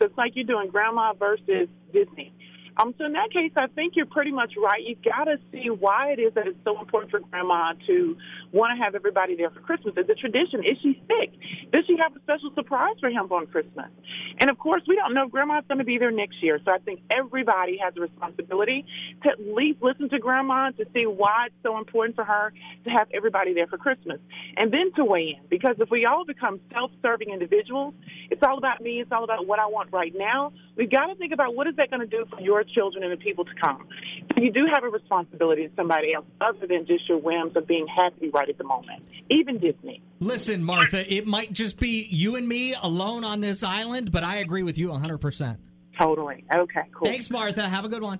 So it's like you're doing grandma versus Disney. Um, so in that case, I think you're pretty much right. You've got to see why it is that it's so important for Grandma to want to have everybody there for Christmas. It's a tradition. Is she sick? Does she have a special surprise for him on Christmas? And of course, we don't know if Grandma's going to be there next year. So I think everybody has a responsibility to at least listen to Grandma to see why it's so important for her to have everybody there for Christmas, and then to weigh in. Because if we all become self-serving individuals, it's all about me. It's all about what I want right now. We've got to think about what is that going to do for your children and the people to come. You do have a responsibility to somebody else other than just your whims of being happy right at the moment. Even Disney. Listen, Martha, it might just be you and me alone on this island, but I agree with you 100%. Totally. Okay, cool. Thanks, Martha. Have a good one.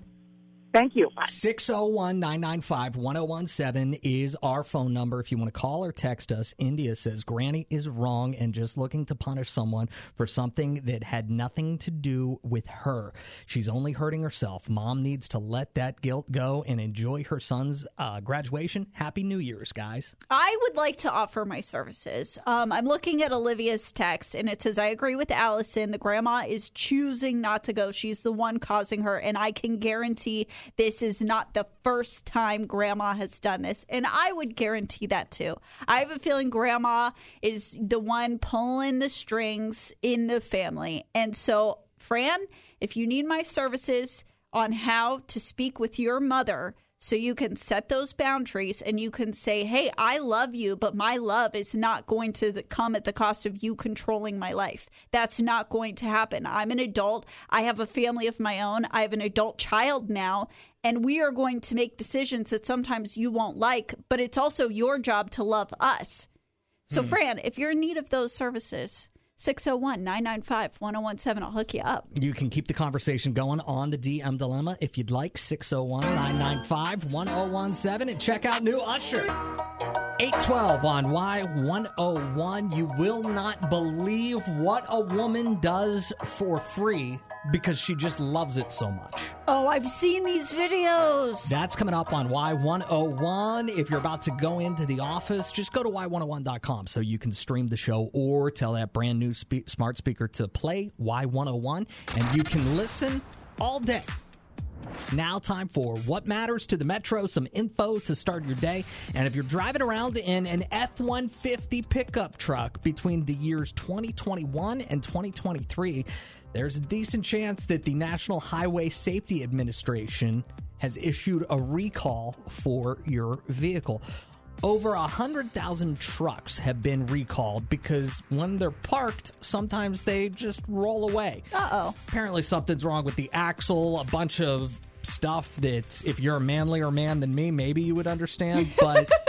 Thank you. 601 995 1017 is our phone number. If you want to call or text us, India says Granny is wrong and just looking to punish someone for something that had nothing to do with her. She's only hurting herself. Mom needs to let that guilt go and enjoy her son's uh, graduation. Happy New Year's, guys. I would like to offer my services. Um, I'm looking at Olivia's text, and it says, I agree with Allison. The grandma is choosing not to go. She's the one causing her, and I can guarantee this is not the first time grandma has done this. And I would guarantee that too. I have a feeling grandma is the one pulling the strings in the family. And so, Fran, if you need my services on how to speak with your mother, so you can set those boundaries and you can say, hey, I love you, but my love is not going to come at the cost of you controlling my life. That's not going to happen. I'm an adult. I have a family of my own. I have an adult child now. And we are going to make decisions that sometimes you won't like, but it's also your job to love us. So, Hmm. Fran, if you're in need of those services, 601 995 1017, I'll hook you up. You can keep the conversation going on the DM Dilemma if you'd like. 601 995 1017 and check out new Usher. 812 on Y101. You will not believe what a woman does for free because she just loves it so much. Oh, I've seen these videos. That's coming up on Y101. If you're about to go into the office, just go to Y101.com so you can stream the show or tell that brand new spe- smart speaker to play Y101 and you can listen all day Now, time for what matters to the Metro, some info to start your day. And if you're driving around in an F 150 pickup truck between the years 2021 and 2023, there's a decent chance that the National Highway Safety Administration has issued a recall for your vehicle. Over 100,000 trucks have been recalled because when they're parked, sometimes they just roll away. Uh oh. Apparently, something's wrong with the axle, a bunch of stuff that if you're a manlier man than me, maybe you would understand, but.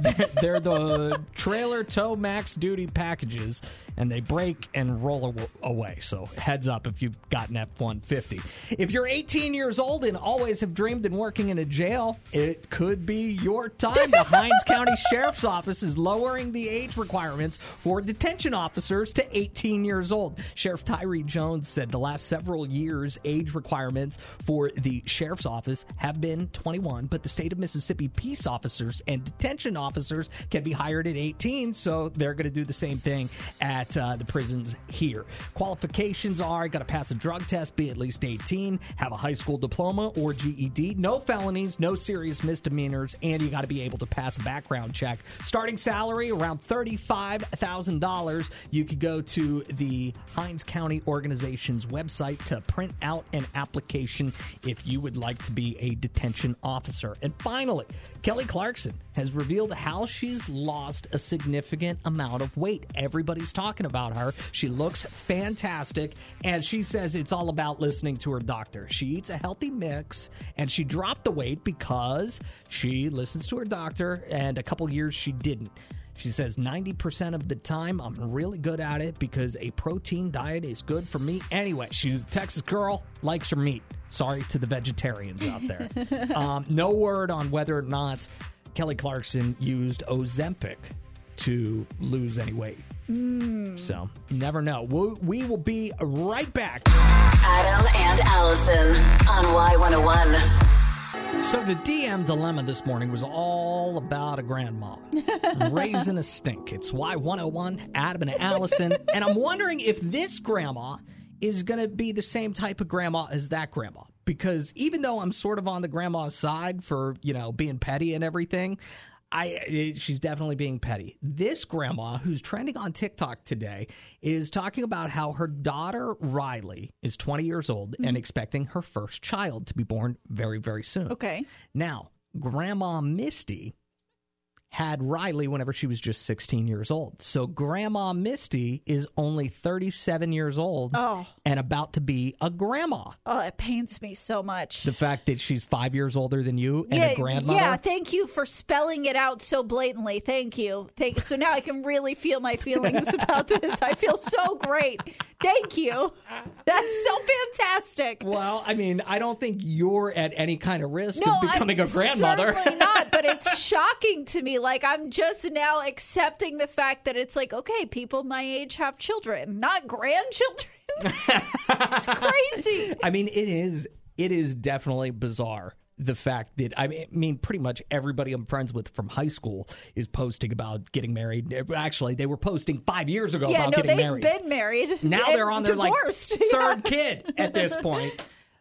They're, they're the trailer tow max duty packages and they break and roll aw- away. So heads up if you've got an F 150. If you're 18 years old and always have dreamed in working in a jail, it could be your time. The Hinds County Sheriff's Office is lowering the age requirements for detention officers to 18 years old. Sheriff Tyree Jones said the last several years, age requirements for the Sheriff's Office have been 21, but the state of Mississippi peace officers and detention officers can be hired at 18, so they're going to do the same thing at uh, the prisons here. Qualifications are you got to pass a drug test, be at least 18, have a high school diploma or GED, no felonies, no serious misdemeanors, and you got to be able to pass a background check. Starting salary around $35,000. You could go to the Hinds County organization's website to print out an application if you would like to be a detention officer. And finally, Kelly Clarkson has revealed how she's lost a significant amount of weight. Everybody's talking about her. She looks fantastic, and she says it's all about listening to her doctor. She eats a healthy mix, and she dropped the weight because she listens to her doctor, and a couple years she didn't. She says 90% of the time I'm really good at it because a protein diet is good for me anyway. She's a Texas girl, likes her meat. Sorry to the vegetarians out there. um, no word on whether or not Kelly Clarkson used Ozempic to lose any weight. So, never know. We'll, we will be right back. Adam and Allison on Y101. So the DM dilemma this morning was all about a grandma raising a stink. It's Y101, Adam and Allison. and I'm wondering if this grandma is going to be the same type of grandma as that grandma. Because even though I'm sort of on the grandma's side for, you know, being petty and everything, I eh, she's definitely being petty. This grandma who's trending on TikTok today is talking about how her daughter Riley is 20 years old and mm-hmm. expecting her first child to be born very very soon. Okay. Now, Grandma Misty had Riley whenever she was just 16 years old. So Grandma Misty is only 37 years old Oh. and about to be a grandma. Oh, it pains me so much. The fact that she's 5 years older than you and a grandmother. Yeah, thank you for spelling it out so blatantly. Thank you. Thank so now I can really feel my feelings about this. I feel so great. Thank you. That's so fantastic. Well, I mean, I don't think you're at any kind of risk No, of becoming I'm a grandmother. Certainly not, but it's shocking to me. Like I'm just now accepting the fact that it's like, okay, people my age have children, not grandchildren. it's crazy. I mean, it is it is definitely bizarre. The fact that I mean, pretty much everybody I'm friends with from high school is posting about getting married. Actually, they were posting five years ago yeah, about no, getting they've married. been married. now they're on their like divorced. third kid at this point.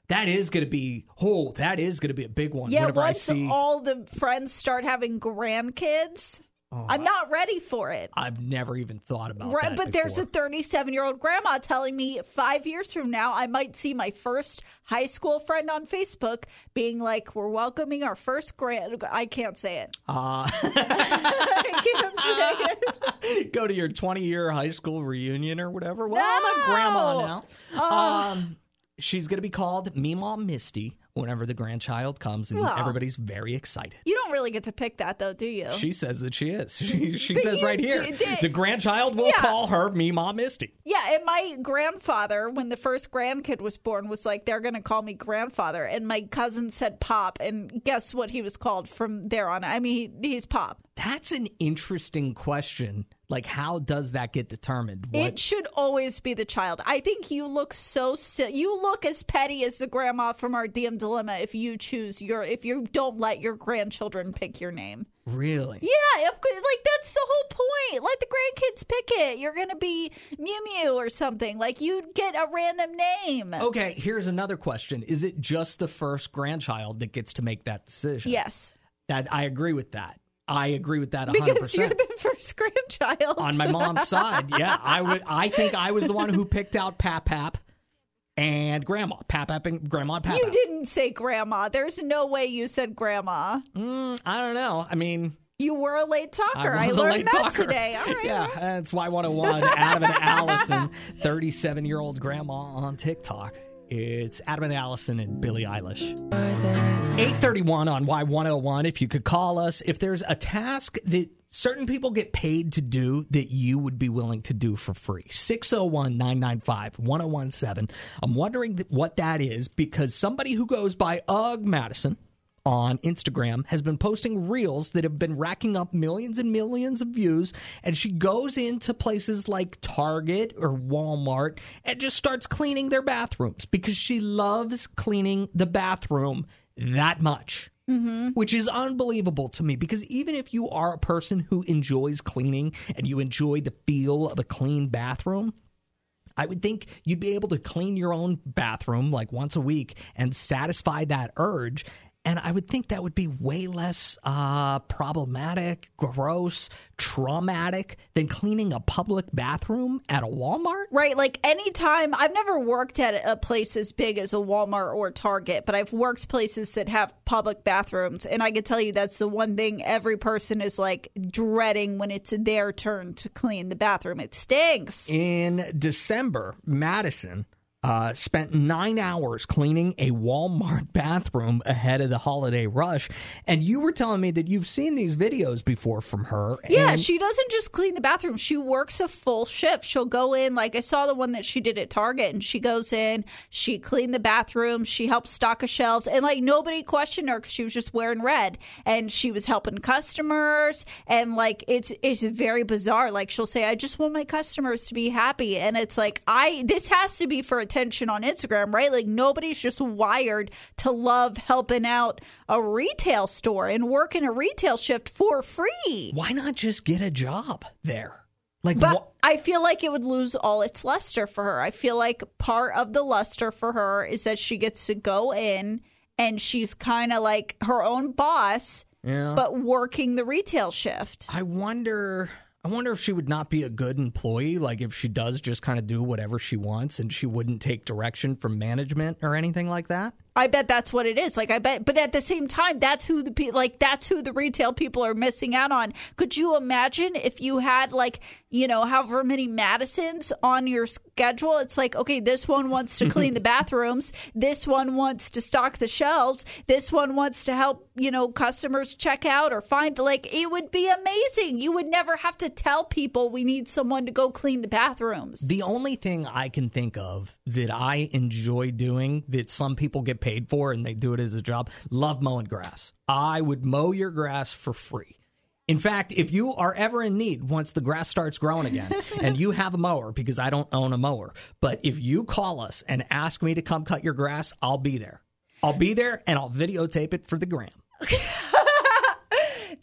That is going to be oh, that is going to be a big one. Yeah, once I see, all the friends start having grandkids, I'm not ready for it. I've never even thought about Right, that. but there's a 37 year old grandma telling me five years from now, I might see my first high school friend on Facebook being like, "We're welcoming our first grand." I can't say it. Uh, I can't say it. go to your 20 year high school reunion or whatever. Well, I'm a grandma now. Oh. Um, she's going to be called Meemaw Misty whenever the grandchild comes, and Well. everybody's very excited. You don't really get to pick that, though, do you? She says that she is. She, she says you right here did- the grandchild will Yeah. call her Meemaw Misty. Yeah, and my grandfather, when the first grandkid was born, was like, they're going to call me grandfather. And my cousin said Pop. And guess what he was called from there on? I mean, he, he's Pop. That's an interesting question. Like, how does that get determined? What It should always be the child. I think you look so si- you look as petty as the grandma from our DM dilemma if you choose your if you don't let your grandchildren pick your name. really? Yeah, course, like that's the whole point. Let the grandkids pick it. You're going to be Mew Mew or something. Like you'd get a random name. Okay, here's another question. Is it just the first grandchild that gets to make that decision? Yes. That I agree with that. I agree with that 100%. Because you're the first grandchild. on my mom's side. Yeah, I would. I think I was the one who picked out Pap Pap and Grandma. Pap Pap and Grandma and Pap You didn't say grandma. There's no way you said grandma. Mm, I don't know. I mean, You were a late talker. I, was a learned late that talker. today. All right. Yeah, that's why 101. Adam and Allison, 37 year old grandma on TikTok. It's Adam and Allison and Billie Eilish. 831 on Y101. If you could call us, if there's a task that certain people get paid to do that you would be willing to do for free. 601 995 1017. I'm wondering what that is because somebody who goes by Ugg Madison on Instagram has been posting reels that have been racking up millions and millions of views. And she goes into places like Target or Walmart and just starts cleaning their bathrooms because she loves cleaning the bathroom that much. Mm-hmm. Which is unbelievable to me because even if you are a person who enjoys cleaning and you enjoy the feel of a clean bathroom, I would think you'd be able to clean your own bathroom like once a week and satisfy that urge. And I would think that would be way less uh, problematic, gross, traumatic than cleaning a public bathroom at a Walmart. Right. Like anytime, I've never worked at a place as big as a Walmart or Target, but I've worked places that have public bathrooms. And I can tell you that's the one thing every person is like dreading when it's their turn to clean the bathroom. It stinks. In December, Madison uh, spent nine hours cleaning a Walmart bathroom ahead of the holiday rush. And you were telling me that you've seen these videos before from her. Yeah, she doesn't just clean the bathroom. She works a full shift. She'll go in, like I saw the one that she did at Target, and she goes in, she cleaned the bathroom, she helped stock the shelves, and like nobody questioned her because she was just wearing red, and she was helping customers, and like it's it's very bizarre. Like she'll say, "I just want my customers to be happy," and it's like I this has to be for attention on Instagram, right? Like nobody's just wired to love helping out a retail store and working a retail shift for free. Why not just get a job there? Like, But wha- I feel like it would lose all its luster for her. I feel like part of the luster for her is that she gets to go in and she's kind of like her own boss, Yeah. but working the retail shift. I wonder. I wonder if she would not be a good employee. Like if she does just kind of do whatever she wants, and she wouldn't take direction from management or anything like that. I bet that's what it is. Like I bet, but at the same time, that's who the pe- like that's who the retail people are missing out on. Could you imagine if you had like you know however many Madisons on your schedule? It's like okay, this one wants to clean the bathrooms, this one wants to stock the shelves, this one wants to help you know customers check out or find like it would be amazing. You would never have to tell people we need someone to go clean the bathrooms. The only thing I can think of that I enjoy doing that some people get paid for and they do it as a job, love mowing grass. I would mow your grass for free. In fact, if you are ever in need once the grass starts growing again and you have a mower, because I don't own a mower, but if you call us and ask me to come cut your grass, I'll be there. I'll be there and I'll videotape it for the gram.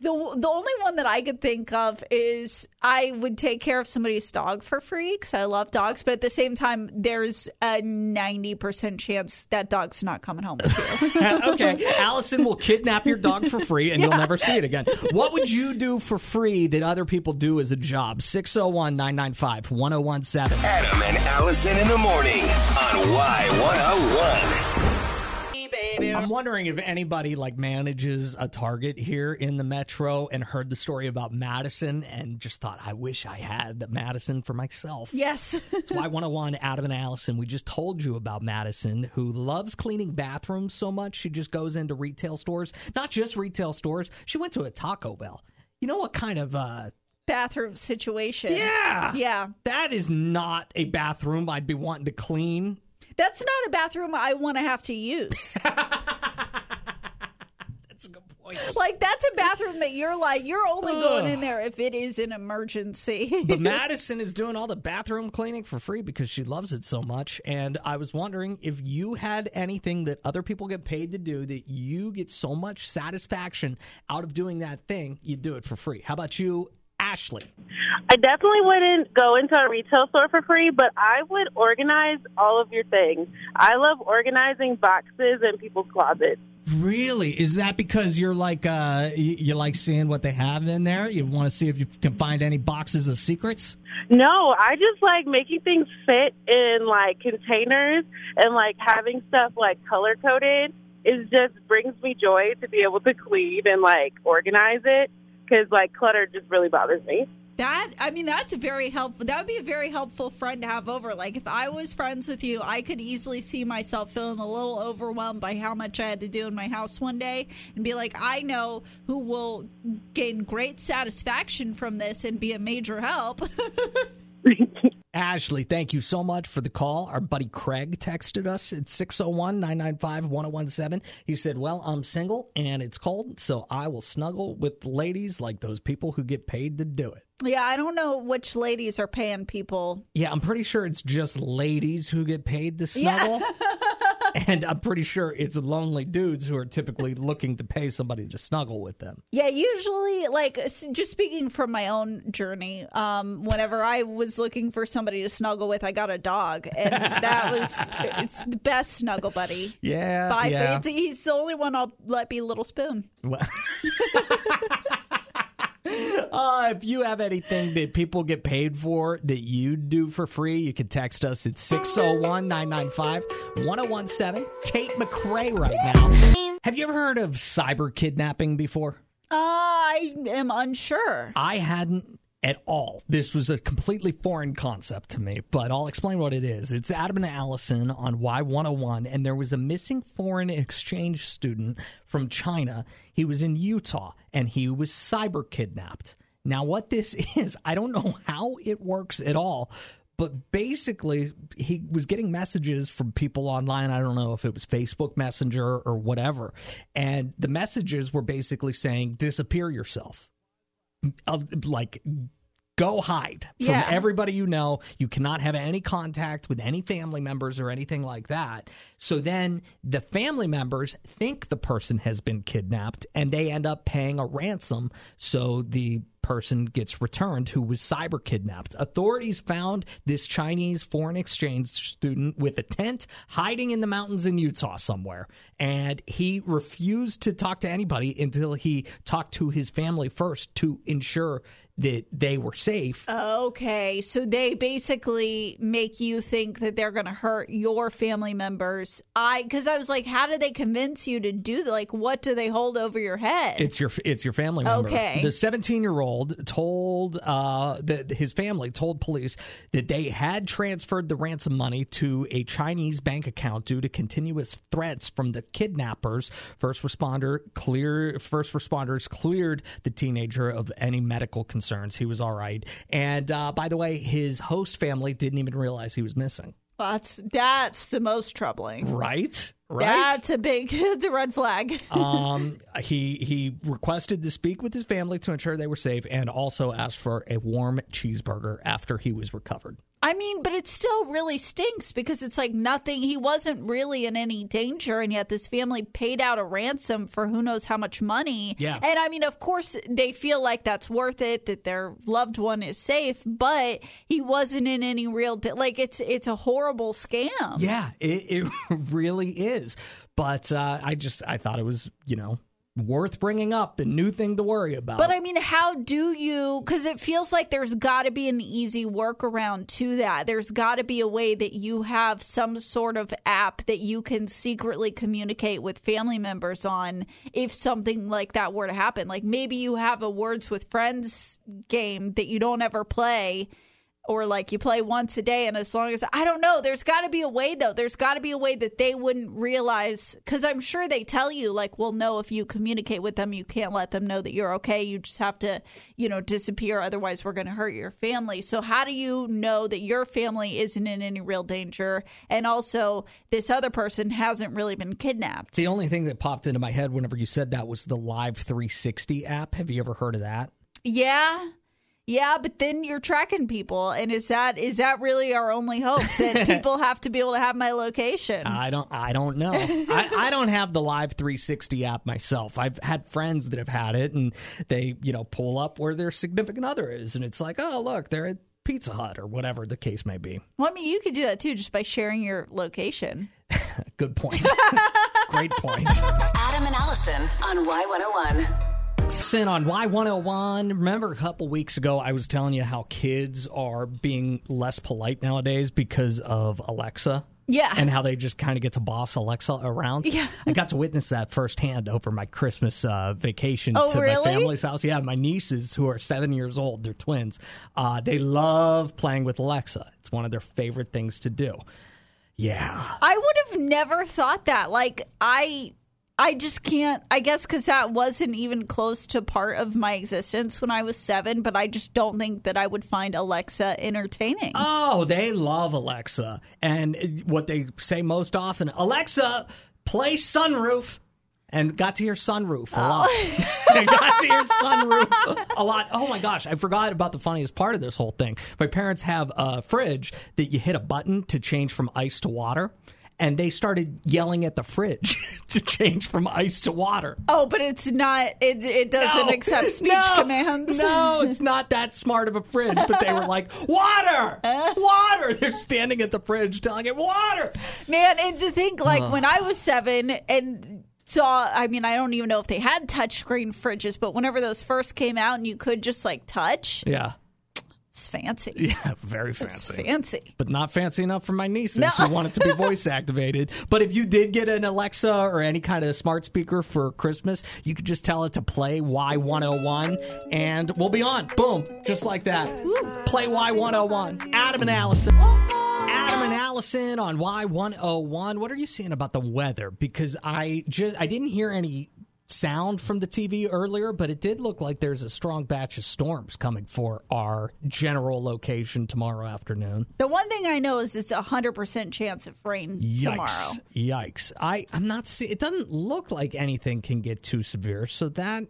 The the only one that I could think of is I would take care of somebody's dog for free because I love dogs, but at the same time, there's a ninety percent chance that dog's not coming home with you. okay, Allison will kidnap your dog for free and you'll never see it again. What would you do for free that other people do as a job? 601 995 1017. Adam and Allison in the morning on Y101. I'm wondering if anybody like manages a Target here in the metro and heard the story about Madison and just thought, I wish I had Madison for myself. yes. That's why 101 Adam and Allison. We just told you about Madison, who loves cleaning bathrooms so much. She just goes into retail stores, not just retail stores. She went to a Taco Bell. You know what kind of uh Bathroom situation. Yeah. Yeah. that is not a bathroom I'd be wanting to clean. That's not a bathroom I want to have to use. That's a good point. like, that's a bathroom that you're like, you're only going in there if it is an emergency. But Madison is doing all the bathroom cleaning for free because she loves it so much. And I was wondering if you had anything that other people get paid to do that you get so much satisfaction out of doing that thing, you do it for free. How about you? Ashley. I definitely wouldn't go into a retail store for free, but I would organize all of your things. I love organizing boxes in people's closets. Really? Is that because you're like uh you, you like seeing what they have in there? You want to see if you can find any boxes of secrets? No, I just like making things fit in like containers and like having stuff like color coded. It just brings me joy to be able to clean and like organize it because like clutter just really bothers me. That I mean, that's a very helpful. That would be a very helpful friend to have over. Like if I was friends with you, I could easily see myself feeling a little overwhelmed by how much I had to do in my house one day, and be like, I know who will gain great satisfaction from this and be a major help. Ashley, thank you so much for the call. Our buddy Craig texted us at 601 995 1017. He said, Well, I'm single and it's cold, so I will snuggle with ladies like those people who get paid to do it. yeah, I don't know which ladies are paying people. Yeah, I'm pretty sure it's just ladies who get paid to snuggle. and I'm pretty sure it's lonely dudes who are typically looking to pay somebody to snuggle with them. Yeah, usually, like, just speaking from my own journey, um, whenever I was looking for somebody to snuggle with, I got a dog, and that was it's the best snuggle buddy. Yeah, Bye for yeah. he's the only one I'll let be Little Spoon. Well- Uh, if you have anything that people get paid for that you do for free, you can text us at 601 995 1017. Tate McRae right now. Have you ever heard of cyber kidnapping before? I am unsure. I hadn't at all. This was a completely foreign concept to me, but I'll explain what it is. It's Adam and Allison on Y101, and there was a missing foreign exchange student from China. He was in Utah, and he was cyber kidnapped. Now, what this is, I don't know how it works at all. But basically, he was getting messages from people online. I don't know if it was Facebook Messenger or whatever. And the messages were basically saying, disappear yourself of like go hide from Yeah. everybody you know. You cannot have any contact with any family members or anything like that. So then the family members think the person has been kidnapped and they end up paying a ransom so the person gets returned who was cyber kidnapped. Authorities found this Chinese foreign exchange student with a tent hiding in the mountains in Utah somewhere. And he refused to talk to anybody until he talked to his family first to ensure that they were safe. Okay, so they basically make you think that they're going to hurt your family members. I because I was like, how do they convince you to do that? Like, what do they hold over your head? It's your it's your family member. Okay. The 17 year old told uh, that his family told police that they had transferred the ransom money to a Chinese bank account due to continuous threats from the kidnappers. First responder clear first responders cleared the teenager of any medical concerns. He was all right. And uh, by the way, his host family didn't even realize he was missing. that's that's the most troubling. Right. Right. That's a big it's a red flag. um, he he requested to speak with his family to ensure they were safe, and also asked for a warm cheeseburger after he was recovered. I mean, but it still really stinks because it's like nothing. He wasn't really in any danger, and yet this family paid out a ransom for who knows how much money. Yeah. And I mean, of course, they feel like that's worth it, that their loved one is safe, but he wasn't in any real. Da- like it's it's a horrible scam. Yeah, it, it really is. But uh, I just I thought it was you know worth bringing up, a new thing to worry about. But I mean, how do you? Because it feels like there's got to be an easy workaround to that. There's got to be a way that you have some sort of app that you can secretly communicate with family members on if something like that were to happen. Like maybe you have a Words with Friends game that you don't ever play. Or like you play once a day, and as long as I don't know, there's got to be a way though. There's got to be a way that they wouldn't realize because I'm sure they tell you like, well, no, if you communicate with them, you can't let them know that you're okay. You just have to, you know, disappear. Otherwise, we're going to hurt your family. So how do you know that your family isn't in any real danger, and also this other person hasn't really been kidnapped? the only thing that popped into my head whenever you said that was the Life360 app. Have you ever heard of that? Yeah. Yeah, but then you're tracking people, and is that is that really our only hope that people have to be able to have my location? I don't. I don't know. I, I don't have the Life360 app myself. I've had friends that have had it, and they, you know, pull up where their significant other is, and it's like, oh, look, they're at Pizza Hut or whatever the case may be. well, I mean, you could do that too, just by sharing your location. Good point. Great point. Adam and Allison on Y101. Sin on Y101. Remember a couple weeks ago, I was telling you how kids are being less polite nowadays because of Alexa? Yeah. And how they just kind of get to boss Alexa around. Yeah. I got to witness that firsthand over my Christmas uh, vacation Oh, to my family's house. Yeah, my nieces, who are seven years old, they're twins, uh, they love playing with Alexa. It's one of their favorite things to do. Yeah. I would have never thought that. Like I I just can't I guess cuz that wasn't even close to part of my existence when I was 7, but I just don't think that I would find Alexa entertaining. Oh, they love Alexa. And what they say most often Alexa, play sunroof. And got to hear sunroof a lot. Oh. I got to hear sunroof a lot. Oh my gosh, I forgot about the funniest part of this whole thing. My parents have a fridge that you hit a button to change from ice to water. And they started yelling at the fridge to change from ice to water. Oh, but it's not it it doesn't No, accept speech no, commands. No, it's not that smart of a fridge. But they were like, water, water. They're standing at the fridge telling it, water. Man, and to think like Ugh. when I was seven and saw, I mean, I don't even know if they had touchscreen fridges, but whenever those first came out and you could just like touch, Yeah. It's fancy. Yeah, very It's fancy. fancy. But not fancy enough for my nieces No. who want it to be voice activated. But if you did get an Alexa or any kind of smart speaker for Christmas, you could just tell it to play Y101 and we'll be on. Boom. Just like that. Play Y101. Adam and Allison. Adam and Allison on Y101. What are you seeing about the weather? Because I just I didn't hear any sound from the TV earlier, but it did look like there's a strong batch of storms coming for our general location tomorrow afternoon. The one thing I know is it's a hundred percent chance of rain Yikes! tomorrow. Yikes! I I'm not. See, it doesn't look like anything can get too severe, so that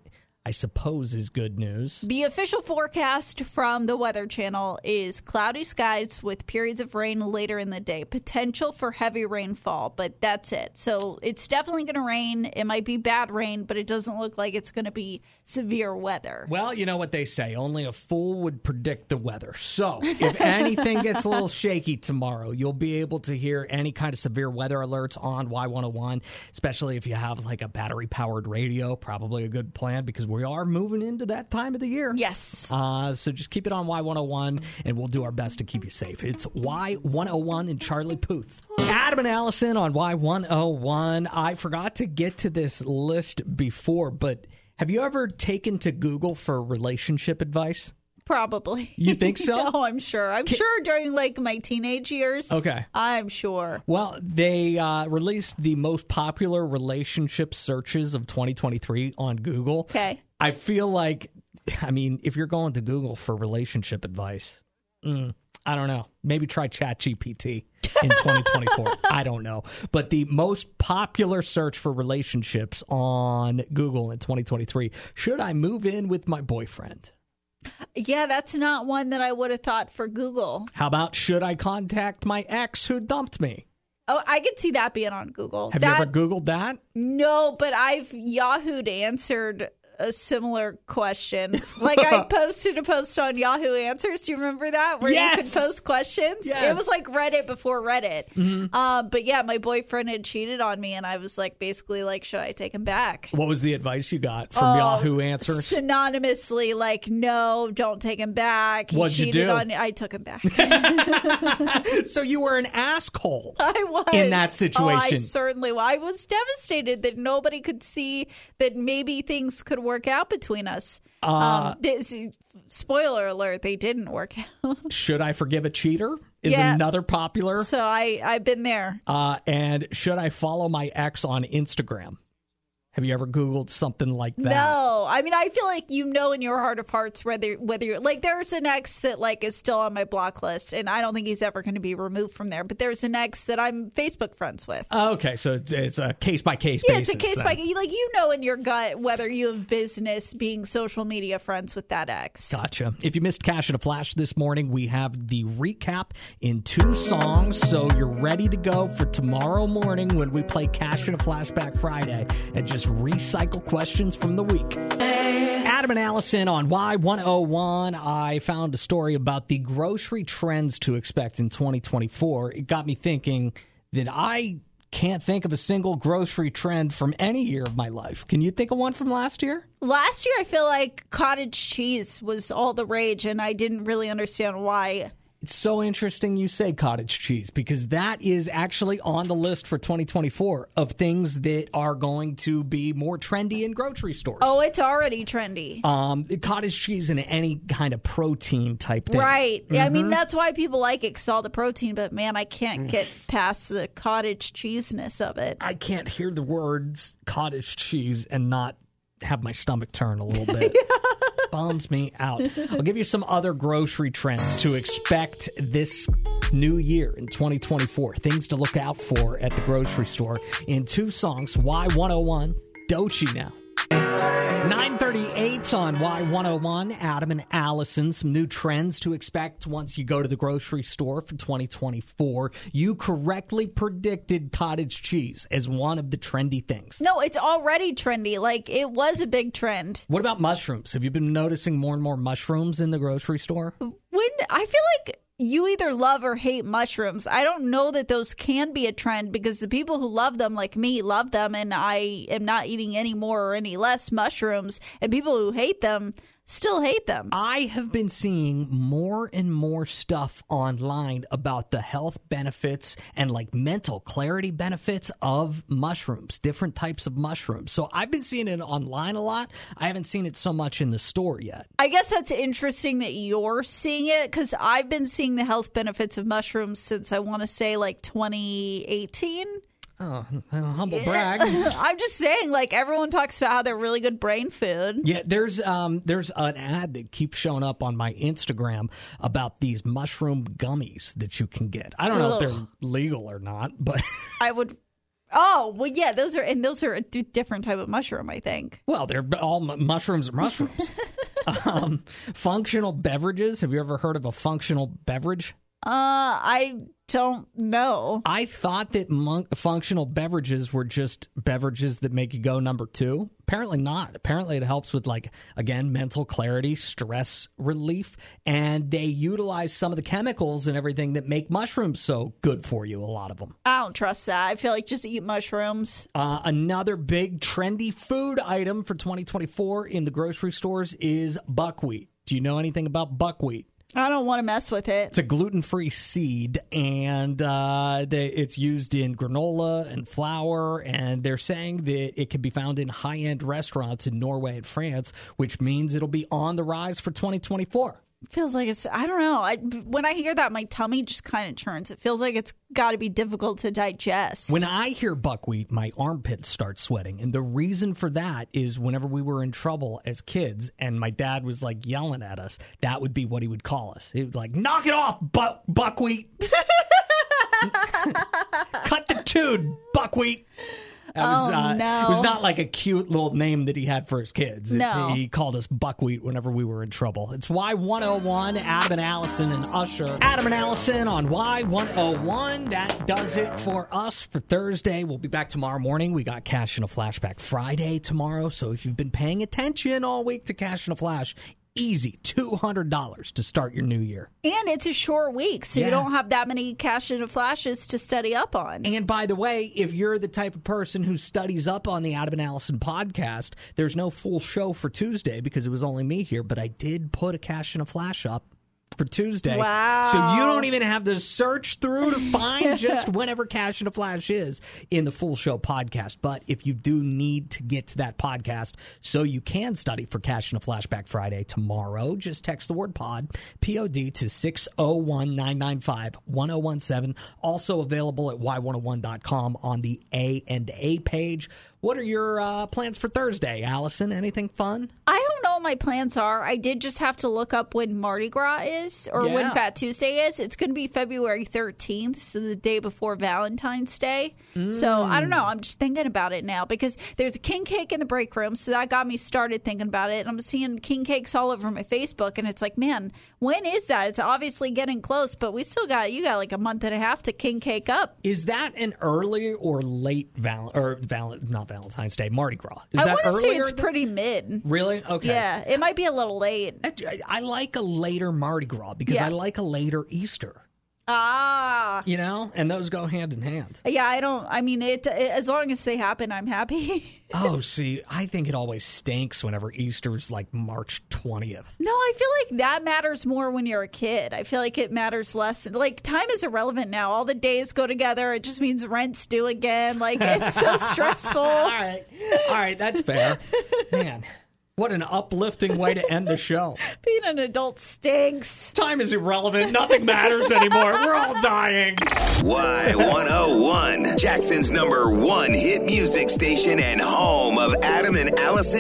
I suppose is good news. The official forecast from the Weather Channel is cloudy skies with periods of rain later in the day. Potential for heavy rainfall, but that's it. So it's definitely going to rain. It might be bad rain, but it doesn't look like it's going to be severe weather. Well, you know what they say only a fool would predict the weather. So, if anything gets a little shaky tomorrow, you'll be able to hear any kind of severe weather alerts on Y101, especially if you have like a battery powered radio. Probably a good plan because we are moving into that time of the year. Yes. Uh, so just keep it on Y101 and we'll do our best to keep you safe. It's Y101 and Charlie Puth. Adam and Allison on Y101. I forgot to get to this list before, but have you ever taken to Google for relationship advice? Probably. You think so? no, I'm sure. I'm sure during like my teenage years. Okay. I'm sure. Well, they uh, released the most popular relationship searches of 2023 on Google. Okay. I feel like, I mean, if you're going to Google for relationship advice, mm, I don't know. Maybe try ChatGPT in 2024. I don't know. But the most popular search for relationships on Google in 2023 should I move in with my boyfriend? Yeah, that's not one that I would have thought for Google. How about should I contact my ex who dumped me? Oh, I could see that being on Google. Have that, you ever Googled that? No, but I've Yahoo'd answered a similar question. Like I posted a post on Yahoo Answers. Do you remember that? Where you Yes! could post questions? Yes. It was like Reddit before Reddit. Mhm. Um, but yeah, my boyfriend had cheated on me and I was like basically like, should I take him back? What was the advice you got from Oh, Yahoo Answers? Synonymously, like, no, don't take him back. He What'd you cheated do? on I took him back. so you were an asshole. I was In that situation. Oh, I certainly was. I was devastated that nobody could see that maybe things could work out between us. Uh, um, this, spoiler alert: they didn't work out. Should I forgive a cheater? Is Yeah. another popular. so I, I've been there. Uh, and should I follow my ex on Instagram? Have you ever Googled something like that? No, I mean I feel like you know in your heart of hearts whether whether you're like there's an ex that like is still on my block list, and I don't think he's ever going to be removed from there. But there's an ex that I'm Facebook friends with. Oh, okay, so it's, it's a case by case Yeah, basis. it's a case then. by like you know in your gut whether you have business being social media friends with that ex. Gotcha. If you missed Cash in a Flash this morning, we have the recap in two songs. So you're ready to go for tomorrow morning when we play Cash in a Flashback Friday and just recycle questions from the week. Adam and Allison on Y101. I found a story about the grocery trends to expect in 2024. It got me thinking that I can't think of a single grocery trend from any year of my life. Can you think of one from last year? Last year, I feel like cottage cheese was all the rage, and I didn't really understand why. It's so interesting you say cottage cheese because that is actually on the list for 2024 of things that are going to be more trendy in grocery stores. Oh, it's already trendy. Um, cottage cheese and any kind of protein type thing. Right. I mean, Mhm. that's why people like it because all the protein, but man, I can't get past the cottage cheeseness of it. I can't hear the words cottage cheese and not have my stomach turn a little bit. Bums me out. I'll give you some other grocery trends to expect this new year in 2024. Things to look out for at the grocery store in two songs. Y101, Doechii now. 938 on Y101, Adam and Allison. Some new trends to expect once you go to the grocery store for 2024. You correctly predicted cottage cheese as one of the trendy things. No, it's already trendy. Like, it was a big trend. What about mushrooms? Have you been noticing more and more mushrooms in the grocery store? When I feel like you either love or hate mushrooms. I don't know that those can be a trend because the people who love them, like me, love them, and I am not eating any more or any less mushrooms. And people who hate them still hate them. I have been seeing more and more stuff online about the health benefits and like mental clarity benefits of mushrooms, different types of mushrooms. So I've been seeing it online a lot. I haven't seen it so much in the store yet. I guess that's interesting that you're seeing it because I've been seeing the health benefits of mushrooms since I want to say like 2018. Oh, humble brag. I'm just saying, like everyone talks about how they're really good brain food. Yeah, there's um there's an ad that keeps showing up on my Instagram about these mushroom gummies that you can get. I don't know if they're legal or not, but I would. Oh well, yeah, those are and those are a d- different type of mushroom. I think. well, they're all mu- mushrooms are mushrooms. um, functional beverages. Have you ever heard of a functional beverage? Uh, I don't know. I thought that mon- functional beverages were just beverages that make you go number two. Apparently not. Apparently it helps with like again mental clarity, stress relief, and they utilize some of the chemicals and everything that make mushrooms so good for you. A lot of them. I don't trust that. I feel like just eat mushrooms. Uh, another big trendy food item for 2024 in the grocery stores is buckwheat. Do you know anything about buckwheat? I don't want to mess with it. It's a gluten free seed, and uh, they, it's used in granola and flour. And they're saying that it can be found in high end restaurants in Norway and France, which means it'll be on the rise for 2024. Feels like it's. I don't know. I when I hear that, my tummy just kind of churns. It feels like it's got to be difficult to digest. When I hear buckwheat, my armpits start sweating. And the reason for that is whenever we were in trouble as kids and my dad was like yelling at us, that would be what he would call us. He would like, knock it off, bu- buckwheat. Cut the tune, buckwheat. That was, Oh, uh, no. It was not like a cute little name that he had for his kids. It- No. he called us buckwheat whenever we were in trouble. It's Y101, Adam and Allison and Usher. Adam and Allison on Y101. That does it for us for Thursday. We'll be back tomorrow morning. We got Cash in a Flashback Friday tomorrow. So if you've been paying attention all week to Cash in a Flash, easy $200 to start your new year. and it's a short week, so Yeah. you don't have that many cash into flashes to study up on. And by the way, if you're the type of person who studies up on the Adam and Allison podcast, there's no full show for Tuesday because it was only me here, but I did put a cash in a flash up for Tuesday. Wow. So you don't even have to search through to find just whenever Cash in a Flash is in the full show podcast. But if you do need to get to that podcast so you can study for Cash in a Flashback Friday tomorrow, just text the word pod, P O D, to 601 995 1017. Also available at y101.com on the A and A page. What are your uh, plans for Thursday, Allison? Anything fun? I don't know what my plans are. I did just have to look up when Mardi Gras is or when Fat Tuesday is. It's going to be February 13th, so the day before Valentine's Day. So I don't know. I'm just thinking about it now because there's a king cake in the break room. So that got me started thinking about it. And I'm seeing king cakes all over my Facebook. And it's like, man, when is that? It's obviously getting close, but we still got, you got like a month and a half to king cake up. Is that an early or late val or val not Valentine's Day Mardi Gras? Is I that want to say it's pretty mid. really okay. Yeah, it might be a little late. I, I like a later Mardi Gras because Yeah. I like a later Easter. Ah. You know, and those go hand in hand. Yeah, I don't. I mean, it, it as long as they happen, I'm happy. Oh, see, I think it always stinks whenever Easter's like March twentieth. no, I feel like that matters more when you're a kid. I feel like it matters less. Like time is irrelevant now. All the days go together. It just means rent's due again. Like it's so stressful. All right, all right, that's fair. Man, what an uplifting way to end the show. Being an adult stinks. Time is irrelevant. Nothing matters anymore. We're all dying. Y101, Jackson's number one hit music station and home of Adam and Allison